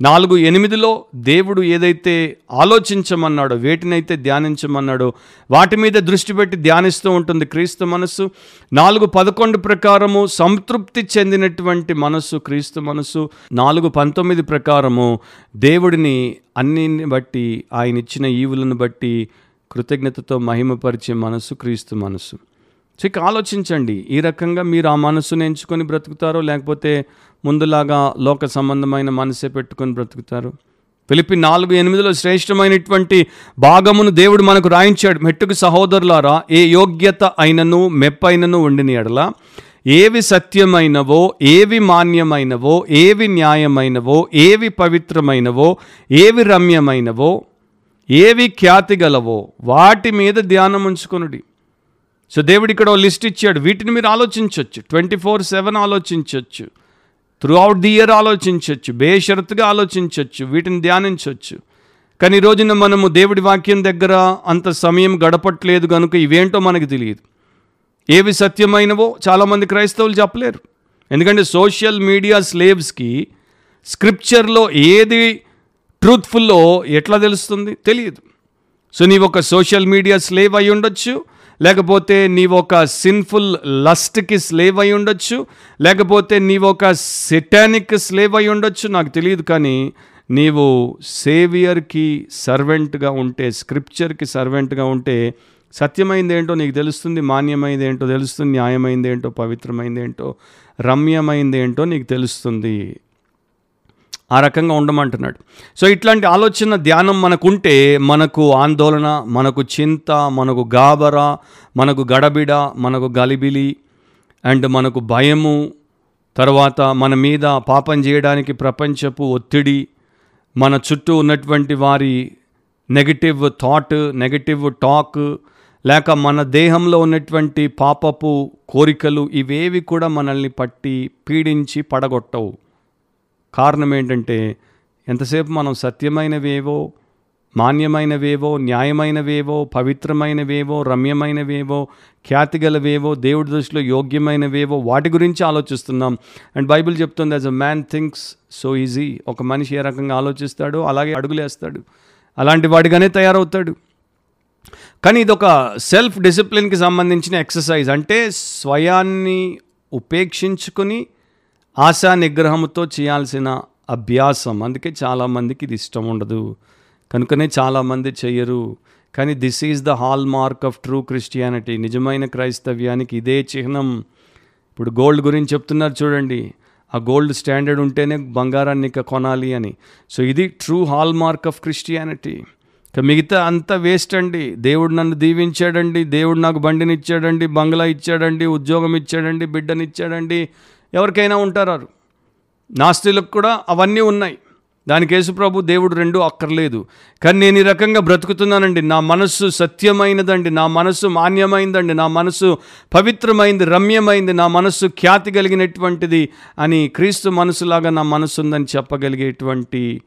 నాలుగు ఎనిమిదిలో దేవుడు ఏదైతే ఆలోచించమన్నాడో వేటినైతే ధ్యానించమన్నాడో వాటి మీద దృష్టి పెట్టి ధ్యానిస్తూ ఉంటుంది క్రీస్తు మనస్సు. నాలుగు పదకొండు ప్రకారము సంతృప్తి చెందినటువంటి మనస్సు క్రీస్తు మనస్సు. నాలుగు పంతొమ్మిది ప్రకారము దేవుడిని అన్నిని బట్టి ఆయన ఇచ్చిన ఈవులను బట్టి కృతజ్ఞతతో మహిమపరిచే మనస్సు క్రీస్తు మనస్సు. చిక్ ఆలోచించండి ఈ రకంగా మీరు ఆ మనస్సును ఎంచుకొని బ్రతుకుతారో లేకపోతే ముందులాగా లోక సంబంధమైన మనసే పెట్టుకొని బ్రతుకుతారు. పిలిపి నాలుగు ఎనిమిదిలో శ్రేష్టమైనటువంటి భాగమును దేవుడు మనకు రాయించాడు. మెట్టుకు సహోదరులారా ఏ యోగ్యత అయినను మెప్పైనను ఉండిన ఎడల ఏవి సత్యమైనవో ఏవి మాన్యమైనవో ఏవి న్యాయమైనవో ఏవి పవిత్రమైనవో ఏవి రమ్యమైనవో ఏవి ఖ్యాతి గలవో వాటి మీద ధ్యానం ఉంచుకొనుడి. సో దేవుడు ఇక్కడ ఓ లిస్ట్ ఇచ్చాడు. వీటిని మీరు ఆలోచించవచ్చు ట్వంటీ ఫోర్ సెవెన్ ఆలోచించవచ్చు త్రూ అవుట్ ది ఇయర్ ఆలోచించవచ్చు బేషరతుగా ఆలోచించవచ్చు వీటిని ధ్యానించవచ్చు కానీ రోజున మనము దేవుడి వాక్యం దగ్గర అంత సమయం గడపట్లేదు కనుక ఇవేంటో మనకు తెలియదు. ఏవి సత్యమైనవో చాలామంది క్రైస్తవులు చెప్పలేరు. ఎందుకంటే సోషల్ మీడియా స్లేవ్స్కి స్క్రిప్చర్లో ఏది ట్రూత్ఫుల్లో ఎట్లా తెలుస్తుంది తెలియదు. సో నీవు ఒక సోషల్ మీడియా స్లేవ్ అయి ఉండొచ్చు లేకపోతే నీవు ఒక సిన్ఫుల్ లస్ట్కి స్లేవ్ అయి ఉండొచ్చు లేకపోతే నీవు ఒక సెటానిక్ స్లేవ్ అయి ఉండొచ్చు నాకు తెలియదు కానీ నీవు సేవియర్కి సర్వెంట్గా ఉంటే స్క్రిప్చర్కి సర్వెంట్గా ఉంటే సత్యమైంది ఏంటో నీకు తెలుస్తుంది మాన్యమైంది ఏంటో తెలుస్తుంది న్యాయమైంది ఏంటో పవిత్రమైంది ఏంటో రమ్యమైంది ఏంటో నీకు తెలుస్తుంది. ఆ రకంగా ఉండమంటున్నాడు. సో ఇట్లాంటి ఆలోచన ధ్యానం మనకుంటే మనకు ఆందోళన మనకు చింత మనకు గాబర మనకు గడబిడ మనకు గలిబిలి అండ్ మనకు భయము తర్వాత మన మీద పాపం చేయడానికి ప్రపంచపు ఒత్తిడి మన చుట్టూ ఉన్నటువంటి వారి నెగటివ్ థాట్ నెగటివ్ టాక్ లేక మన దేహంలో ఉన్నటువంటి పాపపు కోరికలు ఇవేవి కూడా మనల్ని పట్టి పీడించి పడగొట్టవు. కారణం ఏంటంటే ఎంతసేపు మనం సత్యమైనవేవో మాన్యమైనవేవో న్యాయమైనవేవో పవిత్రమైనవేవో రమ్యమైనవేవో ఖ్యాతిగలవేవో దేవుడి దృష్టిలో యోగ్యమైనవేవో వాటి గురించి ఆలోచిస్తున్నాం. అండ్ బైబిల్ చెప్తుంది as a man thinks so is he ఒక మనిషి ఏ రకంగా ఆలోచిస్తాడో అలాగే అడుగులేస్తాడు అలాంటి వాడిగానే తయారవుతాడు. కానీ ఇది ఒక సెల్ఫ్ డిసిప్లిన్కి సంబంధించిన ఎక్సర్సైజ్. అంటే స్వయాన్ని ఉపేక్షించుకుని ఆశా నిగ్రహంతో చేయాల్సిన అభ్యాసం. అందుకే చాలామందికి ఇది ఇష్టం ఉండదు. కనుకనే చాలామంది చెయ్యరు కానీ this is the hallmark of true Christianity నిజమైన క్రైస్తవ్యానికి ఇదే చిహ్నం. ఇప్పుడు గోల్డ్ గురించి చెప్తున్నారు చూడండి. ఆ గోల్డ్ స్టాండర్డ్ ఉంటేనే బంగారాన్ని ఇక కొనాలి అని. సో ఇది true hallmark of Christianity ఇక మిగతా అంతా వేస్ట్ అండి. దేవుడు నన్ను దీవించాడండి. దేవుడు నాకు బండిని ఇచ్చాడండి బంగ్లా ఇచ్చాడండి. ఉద్యోగం ఇచ్చాడండి. బిడ్డనిచ్చాడండి. ఎవరికైనా ఉంటారు నాస్తిలకు కూడా అవన్నీ ఉన్నాయి. దానికి యేసుప్రభు దేవుడు రెండు అక్కర్లేదు. కానీ నేను ఈ రకంగా బ్రతుకుతున్నానండి. నా మనస్సు సత్యమైనదండి. నా మనస్సు మాన్యమైందండి. నా మనస్సు పవిత్రమైంది రమ్యమైంది. నా మనస్సు ఖ్యాతి కలిగినటువంటిది అని క్రీస్తు మనసులాగా నా మనస్సు ఉందని చెప్పగలిగేటువంటి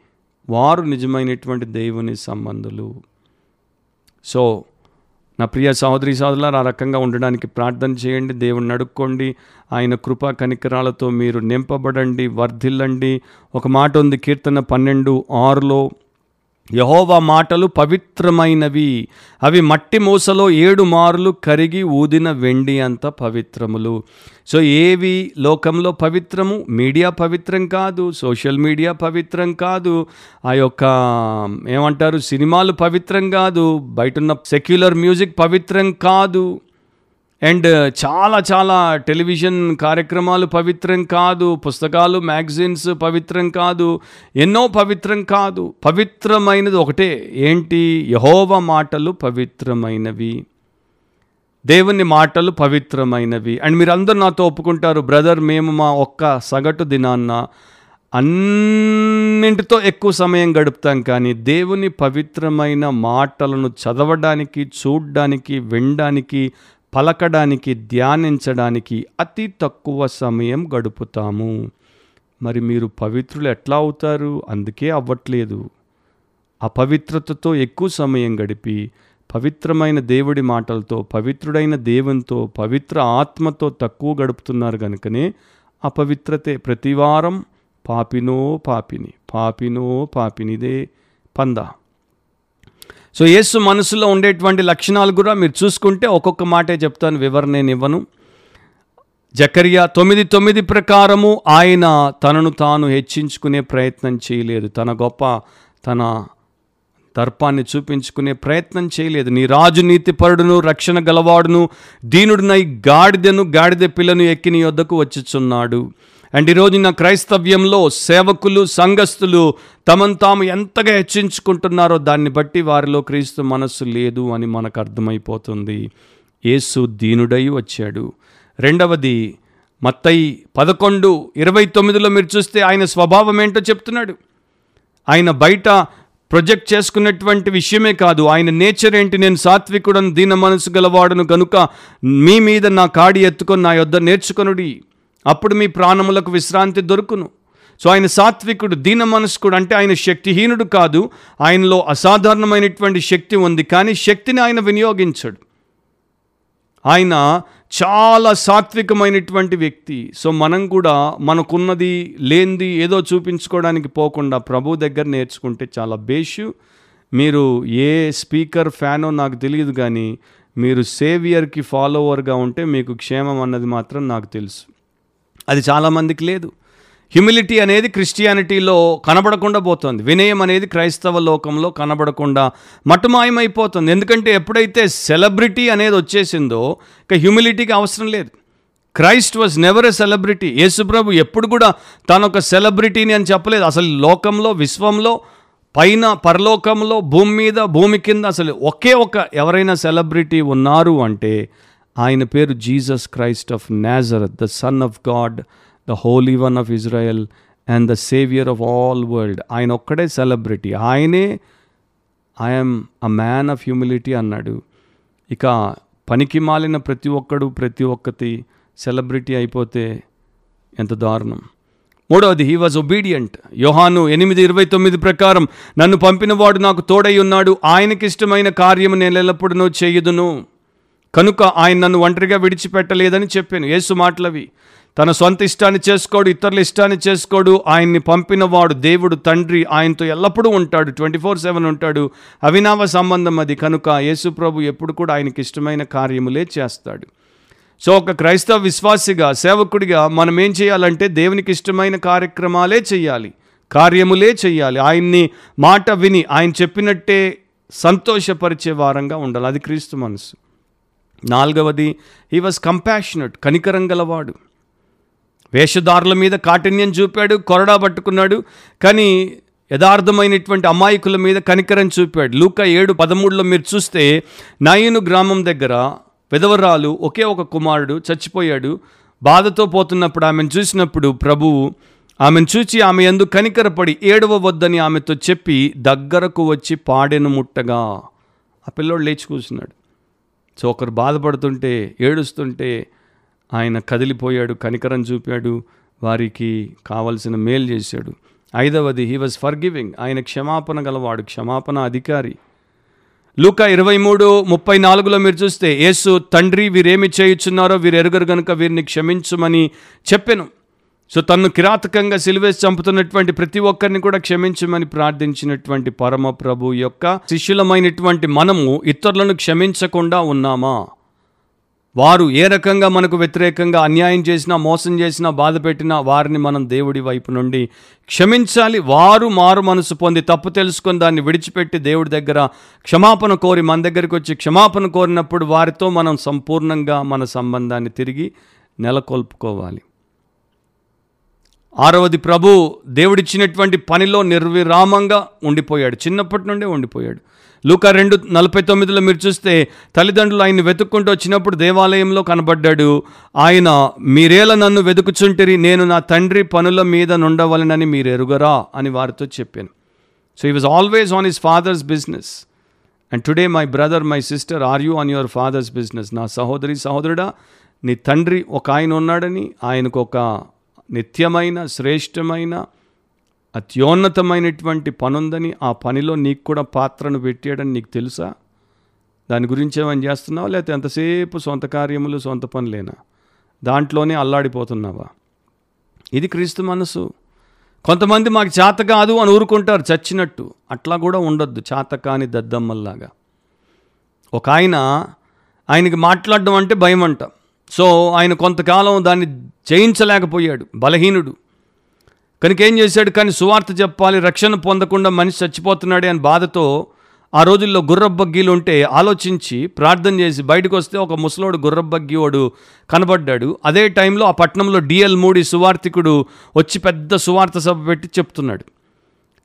వారు నిజమైనటువంటి దేవుని సంబంధులు. సో నా ప్రియ సహోదరి సహోదరులు ఆ రకంగా ఉండడానికి ప్రార్థన చేయండి దేవుణ్ణి నడుక్కోండి ఆయన కృపా కనికరాలతో మీరు నింపబడండి వర్ధిల్లండి. ఒక మాట ఉంది కీర్తన పన్నెండు ఆరులో యహోవా మాటలు పవిత్రమైనవి అవి మట్టి మూసలో ఏడు మారులు కరిగి ఊదిన వెండి అంత పవిత్రములు. సో ఏవి లోకంలో పవిత్రము? మీడియా పవిత్రం కాదు సోషల్ మీడియా పవిత్రం కాదు ఆ యొక్క ఏమంటారు సినిమాలు పవిత్రం కాదు బయట ఉన్న సెక్యులర్ మ్యూజిక్ పవిత్రం కాదు. అండ్ చాలా చాలా టెలివిజన్ కార్యక్రమాలు పవిత్రం కాదు పుస్తకాలు మ్యాగజైన్స్ పవిత్రం కాదు ఎన్నో పవిత్రం కాదు. పవిత్రమైనది ఒకటే. ఏంటి? యహోవ మాటలు పవిత్రమైనవి. దేవుని మాటలు పవిత్రమైనవి. అండ్ మీరు అందరూ నాతో ఒప్పుకుంటారు బ్రదర్ మేము మా ఒక్క సగటు దినాన్న అన్నింటితో ఎక్కువ సమయం గడుపుతాం కానీ దేవుని పవిత్రమైన మాటలను చదవడానికి చూడడానికి వినడానికి పలకడానికి ధ్యానించడానికి అతి తక్కువ సమయం గడుపుతాము. మరి మీరు పవిత్రులు ఎట్లా అవుతారు? అందుకే అవ్వట్లేదు. అపవిత్రతతో ఎక్కువ సమయం గడిపి పవిత్రమైన దేవుడి మాటలతో పవిత్రుడైన దేవునితో పవిత్ర ఆత్మతో తక్కువ గడుపుతున్నారు కనుకనే అపవిత్రతే ప్రతివారం పాపినో పాపిని పాపినో పాపినిదే పంద. సో యేసు మనసులో ఉండేటువంటి లక్షణాలు కూడా మీరు చూసుకుంటే ఒక్కొక్క మాటే చెప్తాను వివరణ నేను ఇవ్వను జకరియా తొమ్మిది తొమ్మిది ప్రకారము ఆయన తనను తాను హెచ్చించుకునే ప్రయత్నం చేయలేదు. తన గొప్ప తన దర్పాన్ని చూపించుకునే ప్రయత్నం చేయలేదు. నీ రాజు నీతిపరుడును రక్షణ గలవాడును దీనుడినై గాడిదను గాడిద పిల్లను ఎక్కి నీ వద్దకు వచ్చుచున్నాడు. అండ్ ఈరోజు నా క్రైస్తవ్యంలో సేవకులు సంఘస్థులు తమను తాము ఎంతగా హెచ్చించుకుంటున్నారో దాన్ని బట్టి వారిలో క్రీస్తు మనస్సు లేదు అని మనకు అర్థమైపోతుంది. యేసు దీనుడై వచ్చాడు. రెండవది మత్తయి పదకొండు ఇరవై తొమ్మిదిలో మీరు చూస్తే ఆయన స్వభావం ఏంటో చెప్తున్నాడు. ఆయన బయట ప్రొజెక్ట్ చేసుకున్నటువంటి విషయమే కాదు. ఆయన నేచర్ ఏంటి? నేను సాత్వికుడను దీన మనసు గలవాడును గనుక మీ మీద నా కాడి ఎత్తుకొని నా యొద్ద నేర్చుకొనుడి. అప్పుడు మీ ప్రాణములకు విశ్రాంతి దొరుకును. సో ఆయన సాత్వికుడు దీన మనస్కుడు అంటే ఆయన శక్తిహీనుడు కాదు. ఆయనలో అసాధారణమైనటువంటి శక్తి ఉంది. కానీ శక్తిని ఆయన వినియోగించడు. ఆయన చాలా సాత్వికమైనటువంటి వ్యక్తి. సో మనం కూడా మనకున్నది లేనిది ఏదో చూపించుకోవడానికి పోకుండా ప్రభు దగ్గర నేర్చుకుంటే చాలా బేషు. మీరు ఏ స్పీకర్ ఫ్యానో నాకు తెలియదు కానీ మీరు సేవియర్కి ఫాలోవర్గా ఉంటే మీకు క్షేమం అన్నది మాత్రం నాకు తెలుసు. అది చాలామందికి లేదు. హ్యూమిలిటీ అనేది క్రిస్టియానిటీలో కనబడకుండా పోతుంది. వినయం అనేది క్రైస్తవ లోకంలో కనబడకుండా మటుమాయమైపోతుంది. ఎందుకంటే ఎప్పుడైతే సెలబ్రిటీ అనేది వచ్చేసిందో ఇక హ్యూమిలిటీకి అవసరం లేదు. Christ was never a celebrity యేసుప్రభు ఎప్పుడు కూడా తను ఒక సెలబ్రిటీని అని చెప్పలేదు. అసలు లోకంలో విశ్వంలో పైన పరలోకంలో భూమి మీద భూమి కింద అసలు ఒకే ఒక ఎవరైనా సెలబ్రిటీ ఉన్నారు అంటే ఆయన పేరు Jesus Christ of Nazareth the son of God the holy one of Israel and the saviour of all world ఆయన ఒక్కడే సెలబ్రిటీ ఆయనే I am a man of humility అన్నాడు. ఇక పనికి మాలిన ప్రతి ఒక్కడు ప్రతి ఒక్కటి సెలబ్రిటీ అయిపోతే ఎంత దారుణం. మూడవది హీ వాజ్ ఒబీడియంట్ యోహాను ఎనిమిది ఇరవై తొమ్మిది ప్రకారం నన్ను పంపినవాడు నాకు తోడై ఉన్నాడు. ఆయనకి ఇష్టమైన కార్యము నేను ఎల్లప్పుడూ చేయదును. కనుక ఆయన నన్ను ఒంటరిగా విడిచిపెట్టలేదని చెప్పాను. యేసు మాటలవి. తన సొంత ఇష్టాన్ని చేసుకోడు ఇతరుల ఇష్టాన్ని చేసుకోడు. ఆయన్ని పంపినవాడు దేవుడు తండ్రి ఆయనతో ఎల్లప్పుడూ ఉంటాడు ట్వంటీ ఫోర్ సెవెన్ ఉంటాడు. అవినావ సంబంధం అది. కనుక యేసుప్రభు ఎప్పుడు కూడా ఆయనకి ఇష్టమైన కార్యములే చేస్తాడు. సో ఒక క్రైస్తవ విశ్వాసిగా సేవకుడిగా మనం ఏం చేయాలంటే దేవునికి ఇష్టమైన కార్యక్రమాలే చేయాలి. కార్యములే చేయాలి. ఆయన్ని మాట విని ఆయన చెప్పినట్టే సంతోషపరిచే వారంగా ఉండాలి. అది క్రీస్తు మనసు. నాలుగవది హీ వాజ్ కంపాషనట్ కనికరం గలవాడు. వేషధారుల మీద కాఠిన్యం చూపాడు కొరడా పట్టుకున్నాడు. కానీ యథార్థమైనటువంటి అమాయకుల మీద కనికరం చూపాడు. లూక ఏడు పదమూడులో మీరు చూస్తే నాయను గ్రామం దగ్గర విధవరాలు ఒకే ఒక కుమారుడు చచ్చిపోయాడు. బాధతో పోతున్నప్పుడు ఆమెను చూసినప్పుడు ప్రభువు ఆమెను చూచి ఆమె ఎందుకు కనికరపడి ఏడవ వద్దని ఆమెతో చెప్పి దగ్గరకు వచ్చి పాడెను ముట్టగా. ఆ పిల్లోడు లేచి కూర్చున్నాడు. సో ఒకరు బాధపడుతుంటే ఏడుస్తుంటే ఆయన కదిలిపోయాడు కనికరం చూపాడు వారికి కావలసిన మేలు చేశాడు. ఐదవది హీ వాజ్ ఫర్ గివింగ్ ఆయన క్షమాపణ గలవాడు క్షమాపణ అధికారి. లూకా ఇరవై మూడు ముప్పై నాలుగులో మీరు చూస్తే యేసు తండ్రి వీరేమి చేయుచున్నారో వీరు ఎరుగరు గనుక వీరిని క్షమించుమని చెప్పాను. సో తన్ను కిరాతకంగా సిలువేసి చంపుతున్నటువంటి ప్రతి ఒక్కరిని కూడా క్షమించమని ప్రార్థించినటువంటి పరమ ప్రభు యొక్క శిష్యులమైనటువంటి మనము ఇతరులను క్షమించకుండా ఉన్నామా? వారు ఏ రకంగా మనకు వ్యతిరేకంగా అన్యాయం చేసినా మోసం చేసినా బాధ పెట్టినా వారిని మనం దేవుడి వైపు నుండి క్షమించాలి. వారు మారు మనసు పొంది తప్పు తెలుసుకొని దాన్ని విడిచిపెట్టి దేవుడి దగ్గర క్షమాపణ కోరి మన దగ్గరికి వచ్చి క్షమాపణ కోరినప్పుడు వారితో మనం సంపూర్ణంగా మన సంబంధాన్ని తిరిగి నెలకొల్పుకోవాలి. ఆరవది ప్రభు దేవుడిచ్చినటువంటి పనిలో నిర్విరామంగా ఉండిపోయాడు. చిన్నప్పటి నుండే ఉండిపోయాడు. లూకా రెండు నలభై తొమ్మిదిలో మీరు చూస్తే తల్లిదండ్రులు ఆయన్ని వెతుక్కుంటూ వచ్చినప్పుడు దేవాలయంలో కనబడ్డాడు. ఆయన మీరేలా నన్ను వెతుకుచుంటిరి నేను నా తండ్రి పనుల మీద నుండవలనని మీరు ఎరుగరా? అని వారితో చెప్పాను. So he was always on his father's business and today my brother my sister are you on your father's business నా సహోదరి సహోదరుడా నీ తండ్రి ఒక ఆయన ఉన్నాడని ఆయనకు ఒక నిత్యమైన శ్రేష్టమైన అత్యోన్నతమైనటువంటి పనుందని ఆ పనిలో నీకు కూడా పాత్రను పెట్టాడని నీకు తెలుసా? దాని గురించి ఏమైనా చేస్తున్నావా? లేకపోతే ఎంతసేపు సొంత కార్యములు సొంత పనులేనా? దాంట్లోనే అల్లాడిపోతున్నావా? ఇది క్రీస్తు మనసు. కొంతమంది మాకు చేత కాదు అని ఊరుకుంటారు చచ్చినట్టు. అట్లా కూడా ఉండొద్దు చేత కాని దద్దమ్మల్లాగా. ఒక ఆయన ఆయనకి మాట్లాడడం అంటే భయం అంట సో ఆయన కొంతకాలం దాన్ని జయించలేకపోయాడు. బలహీనుడు. కనుక ఏం చేశాడు? కానీ సువార్త చెప్పాలి రక్షణ పొందకుండా మనిషి చచ్చిపోతున్నాడే అని బాధతో ఆ రోజుల్లో గుర్రబ్బగ్గీలు ఉంటే ఆలోచించి ప్రార్థన చేసి బయటకు వస్తే ఒక ముసలోడు గుర్రబ్బగ్గి వాడు కనబడ్డాడు. అదే టైంలో ఆ పట్టణంలో డిఎల్ మూడి సువార్థికుడు వచ్చి పెద్ద సువార్త సభ పెట్టి చెప్తున్నాడు.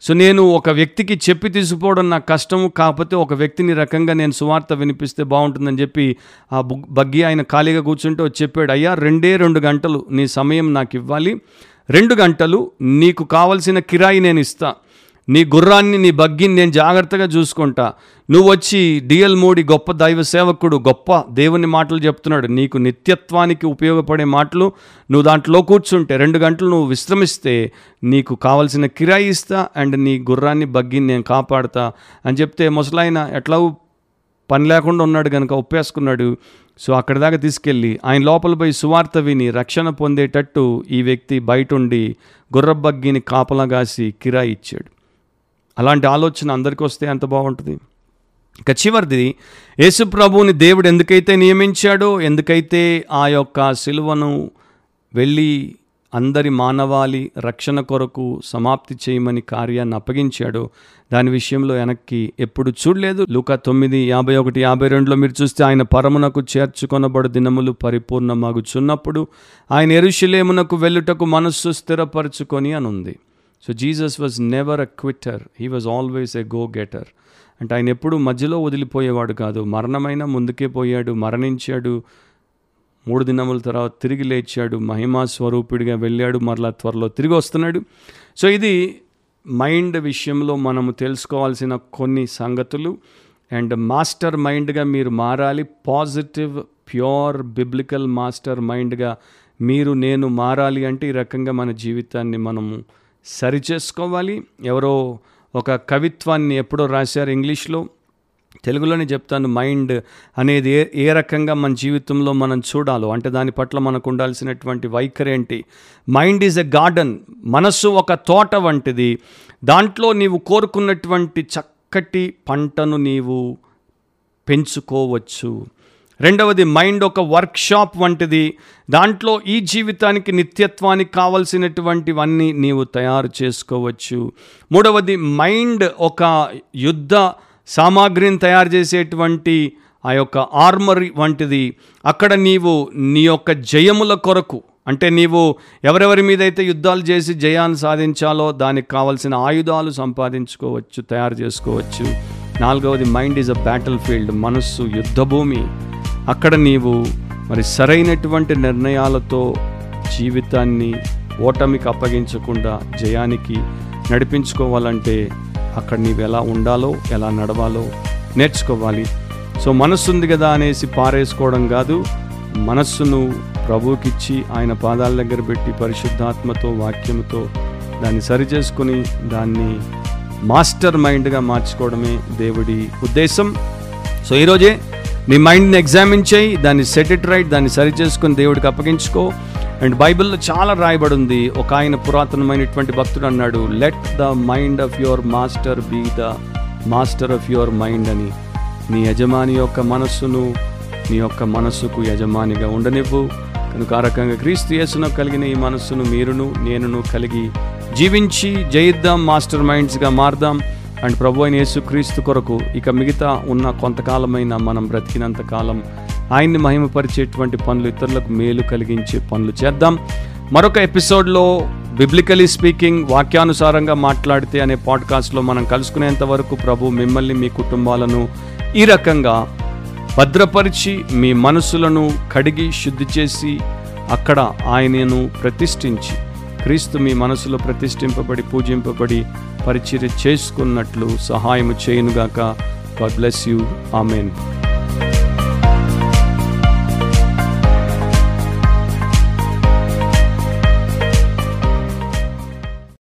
సో నేను ఒక వ్యక్తికి చెప్పి తీసుకుపోవడం నాకు కష్టము కాకపోతే ఒక వ్యక్తిని రకంగా నేను సువార్త వినిపిస్తే బాగుంటుందని చెప్పి ఆ బుగ్ బగ్గి ఆయన ఖాళీగా కూర్చుంటే వచ్చి చెప్పాడు అయ్యా రెండే రెండు గంటలు నీ సమయం నాకు ఇవ్వాలి. రెండు గంటలు నీకు కావలసిన కిరాయి నేను ఇస్తా. నీ గుర్రాన్ని నీ బగ్గిని నేను జాగ్రత్తగా చూసుకుంటా. నువ్వు వచ్చి డిఎల్ మోడీ గొప్ప దైవ సేవకుడు గొప్ప దేవుని మాటలు చెప్తున్నాడు. నీకు నిత్యత్వానికి ఉపయోగపడే మాటలు నువ్వు దాంట్లో కూర్చుంటే రెండు గంటలు నువ్వు విశ్రమిస్తే నీకు కావలసిన కిరాయి ఇస్తా అండ్ నీ గుర్రాన్ని బగ్గిని నేను కాపాడుతా అని చెప్తే ముసలాయన ఎట్లా పని లేకుండా ఉన్నాడు కనుక ఒప్పేసుకున్నాడు. సో అక్కడి దాకా తీసుకెళ్ళి ఆయన లోపల పోయి సువార్త విని రక్షణ పొందేటట్టు ఈ వ్యక్తి బయట ఉండి గుర్రబగ్గిని కాపలాగాసి కిరాయి ఇచ్చాడు. అలాంటి ఆలోచన అందరికీ వస్తే ఎంత బాగుంటుంది? ఇక చివరిది యేసుప్రభువుని దేవుడు ఎందుకైతే నియమించాడో ఎందుకైతే ఆ యొక్క సిలువను వెళ్ళి అందరి మానవాళి రక్షణ కొరకు సమాప్తి చేయమని కార్యాన్ని అప్పగించాడో. దాని విషయంలో వెనక్కి ఎప్పుడు చూడలేదు. లూకా తొమ్మిది యాభై ఒకటి యాభై రెండులో మీరు చూస్తే ఆయన పరమునకు చేర్చుకొనబడు దినములు పరిపూర్ణమగుచున్నప్పుడు ఆయన ఎరుషులేమునకు వెళ్ళుటకు మనస్సు స్థిరపరచుకొని అని ఉంది so Jesus was never a quitter he was always a go getter అంటే ఆయన ఎప్పుడు మధ్యలో వదిలిపోయేవాడు కాదు. మరణమైన ముందుకే పోయాడు మరణించాడు. మూడు దినముల తర్వాత తిరిగి లేచాడు. మహిమా స్వరూపుడిగా వెళ్ళాడు. మరలా త్వరలో తిరిగి వస్తున్నాడు. సో ఇది మైండ్ విషయంలో మనము తెలుసుకోవాల్సిన కొన్ని సంగతులు. అండ్ మాస్టర్ మైండ్గా మీరు మారాలి. పాజిటివ్ ప్యూర్ బిబ్లికల్ మాస్టర్ మైండ్గా మీరు నేను మారాలి అంటే ఈ రకంగా మన జీవితాన్ని మనము సరిచేసుకోవాలి. ఎవరో ఒక కవిత్వాన్ని ఎప్పుడో రాశారు ఇంగ్లీష్లో. తెలుగులోనే చెప్తాను మైండ్ అనేది ఏ ఏ రకంగా మన జీవితంలో మనం చూడాలో అంటే దాని పట్ల మనకు ఉండాల్సినటువంటి వైఖరి ఏంటి? మైండ్ ఈజ్ ఎ గార్డెన్ మనస్సు ఒక తోట వంటిది. దాంట్లో నీవు కోరుకున్నటువంటి చక్కటి పంటను నీవు పెంచుకోవచ్చు. రెండవది మైండ్ ఒక వర్క్షాప్ వంటిది. దాంట్లో ఈ జీవితానికి నిత్యత్వానికి కావలసినటువంటివన్నీ నీవు తయారు చేసుకోవచ్చు. మూడవది మైండ్ ఒక యుద్ధ సామాగ్రిని తయారు చేసేటువంటి ఆ యొక్క ఆర్మరీ వంటిది. అక్కడ నీవు నీ యొక్క జయముల కొరకు అంటే నీవు ఎవరెవరి మీద అయితే యుద్ధాలు చేసి జయాన్ని సాధించాలో దానికి కావలసిన ఆయుధాలు సంపాదించుకోవచ్చు తయారు చేసుకోవచ్చు. నాలుగవది mind is a battlefield మనస్సు యుద్ధభూమి. అక్కడ నీవు మరి సరైనటువంటి నిర్ణయాలతో జీవితాన్ని ఓటమికి అప్పగించకుండా జయానికి నడిపించుకోవాలంటే అక్కడ నీవు ఎలా ఉండాలో ఎలా నడవాలో నేర్చుకోవాలి. సో మనస్సుంది కదా అనేసి పారేసుకోవడం కాదు. మనస్సును ప్రభువుకిచ్చి ఆయన పాదాల దగ్గర పెట్టి పరిశుద్ధాత్మతో వాక్యంతో దాన్ని సరిచేసుకుని దాన్ని మాస్టర్ మైండ్గా మార్చుకోవడమే దేవుడి ఉద్దేశం. సో ఈరోజే నీ మైండ్ని ఎగ్జామిన్ చేయి దాన్ని సెట్ ఇట్ రైట్ దాన్ని సరిచేసుకొని దేవుడికి అప్పగించుకో. అండ్ బైబిల్లో చాలా రాయబడి ఉంది ఒక ఆయన పురాతనమైనటువంటి భక్తుడు అన్నాడు let the mind of your master be the master of your mind అని. నీ యజమాని యొక్క మనస్సును నీ యొక్క మనస్సుకు యజమానిగా ఉండనివ్వు. కనుక ఆ రకంగా క్రీస్తు యేసును కలిగిన ఈ మనస్సును మీరును నేనును కలిగి జీవించి జయిద్దాం మాస్టర్ మైండ్స్గా మారదాం. అండ్ ప్రభు అయిన యేసు క్రీస్తు కొరకు ఇక మిగతా ఉన్న కొంతకాలమైన మనం బ్రతికినంత కాలం ఆయన్ని మహిమపరిచేటువంటి పనులు ఇతరులకు మేలు కలిగించే పనులు చేద్దాం. మరొక ఎపిసోడ్లో బిబ్లికలీ స్పీకింగ్ వాక్యానుసారంగా మాట్లాడితే అనే పాడ్కాస్ట్లో మనం కలుసుకునేంత వరకు ప్రభు మిమ్మల్ని మీ కుటుంబాలను ఈ రకంగా భద్రపరిచి మీ మనసులను కడిగి శుద్ధి చేసి అక్కడ ఆయనను ప్రతిష్ఠించి క్రీస్తు మీ మనసులో ప్రతిష్ఠింపబడి పూజింపబడి పరిచర్య చేసుకున్నట్లు సహాయము చేయునుగాక. God bless you amen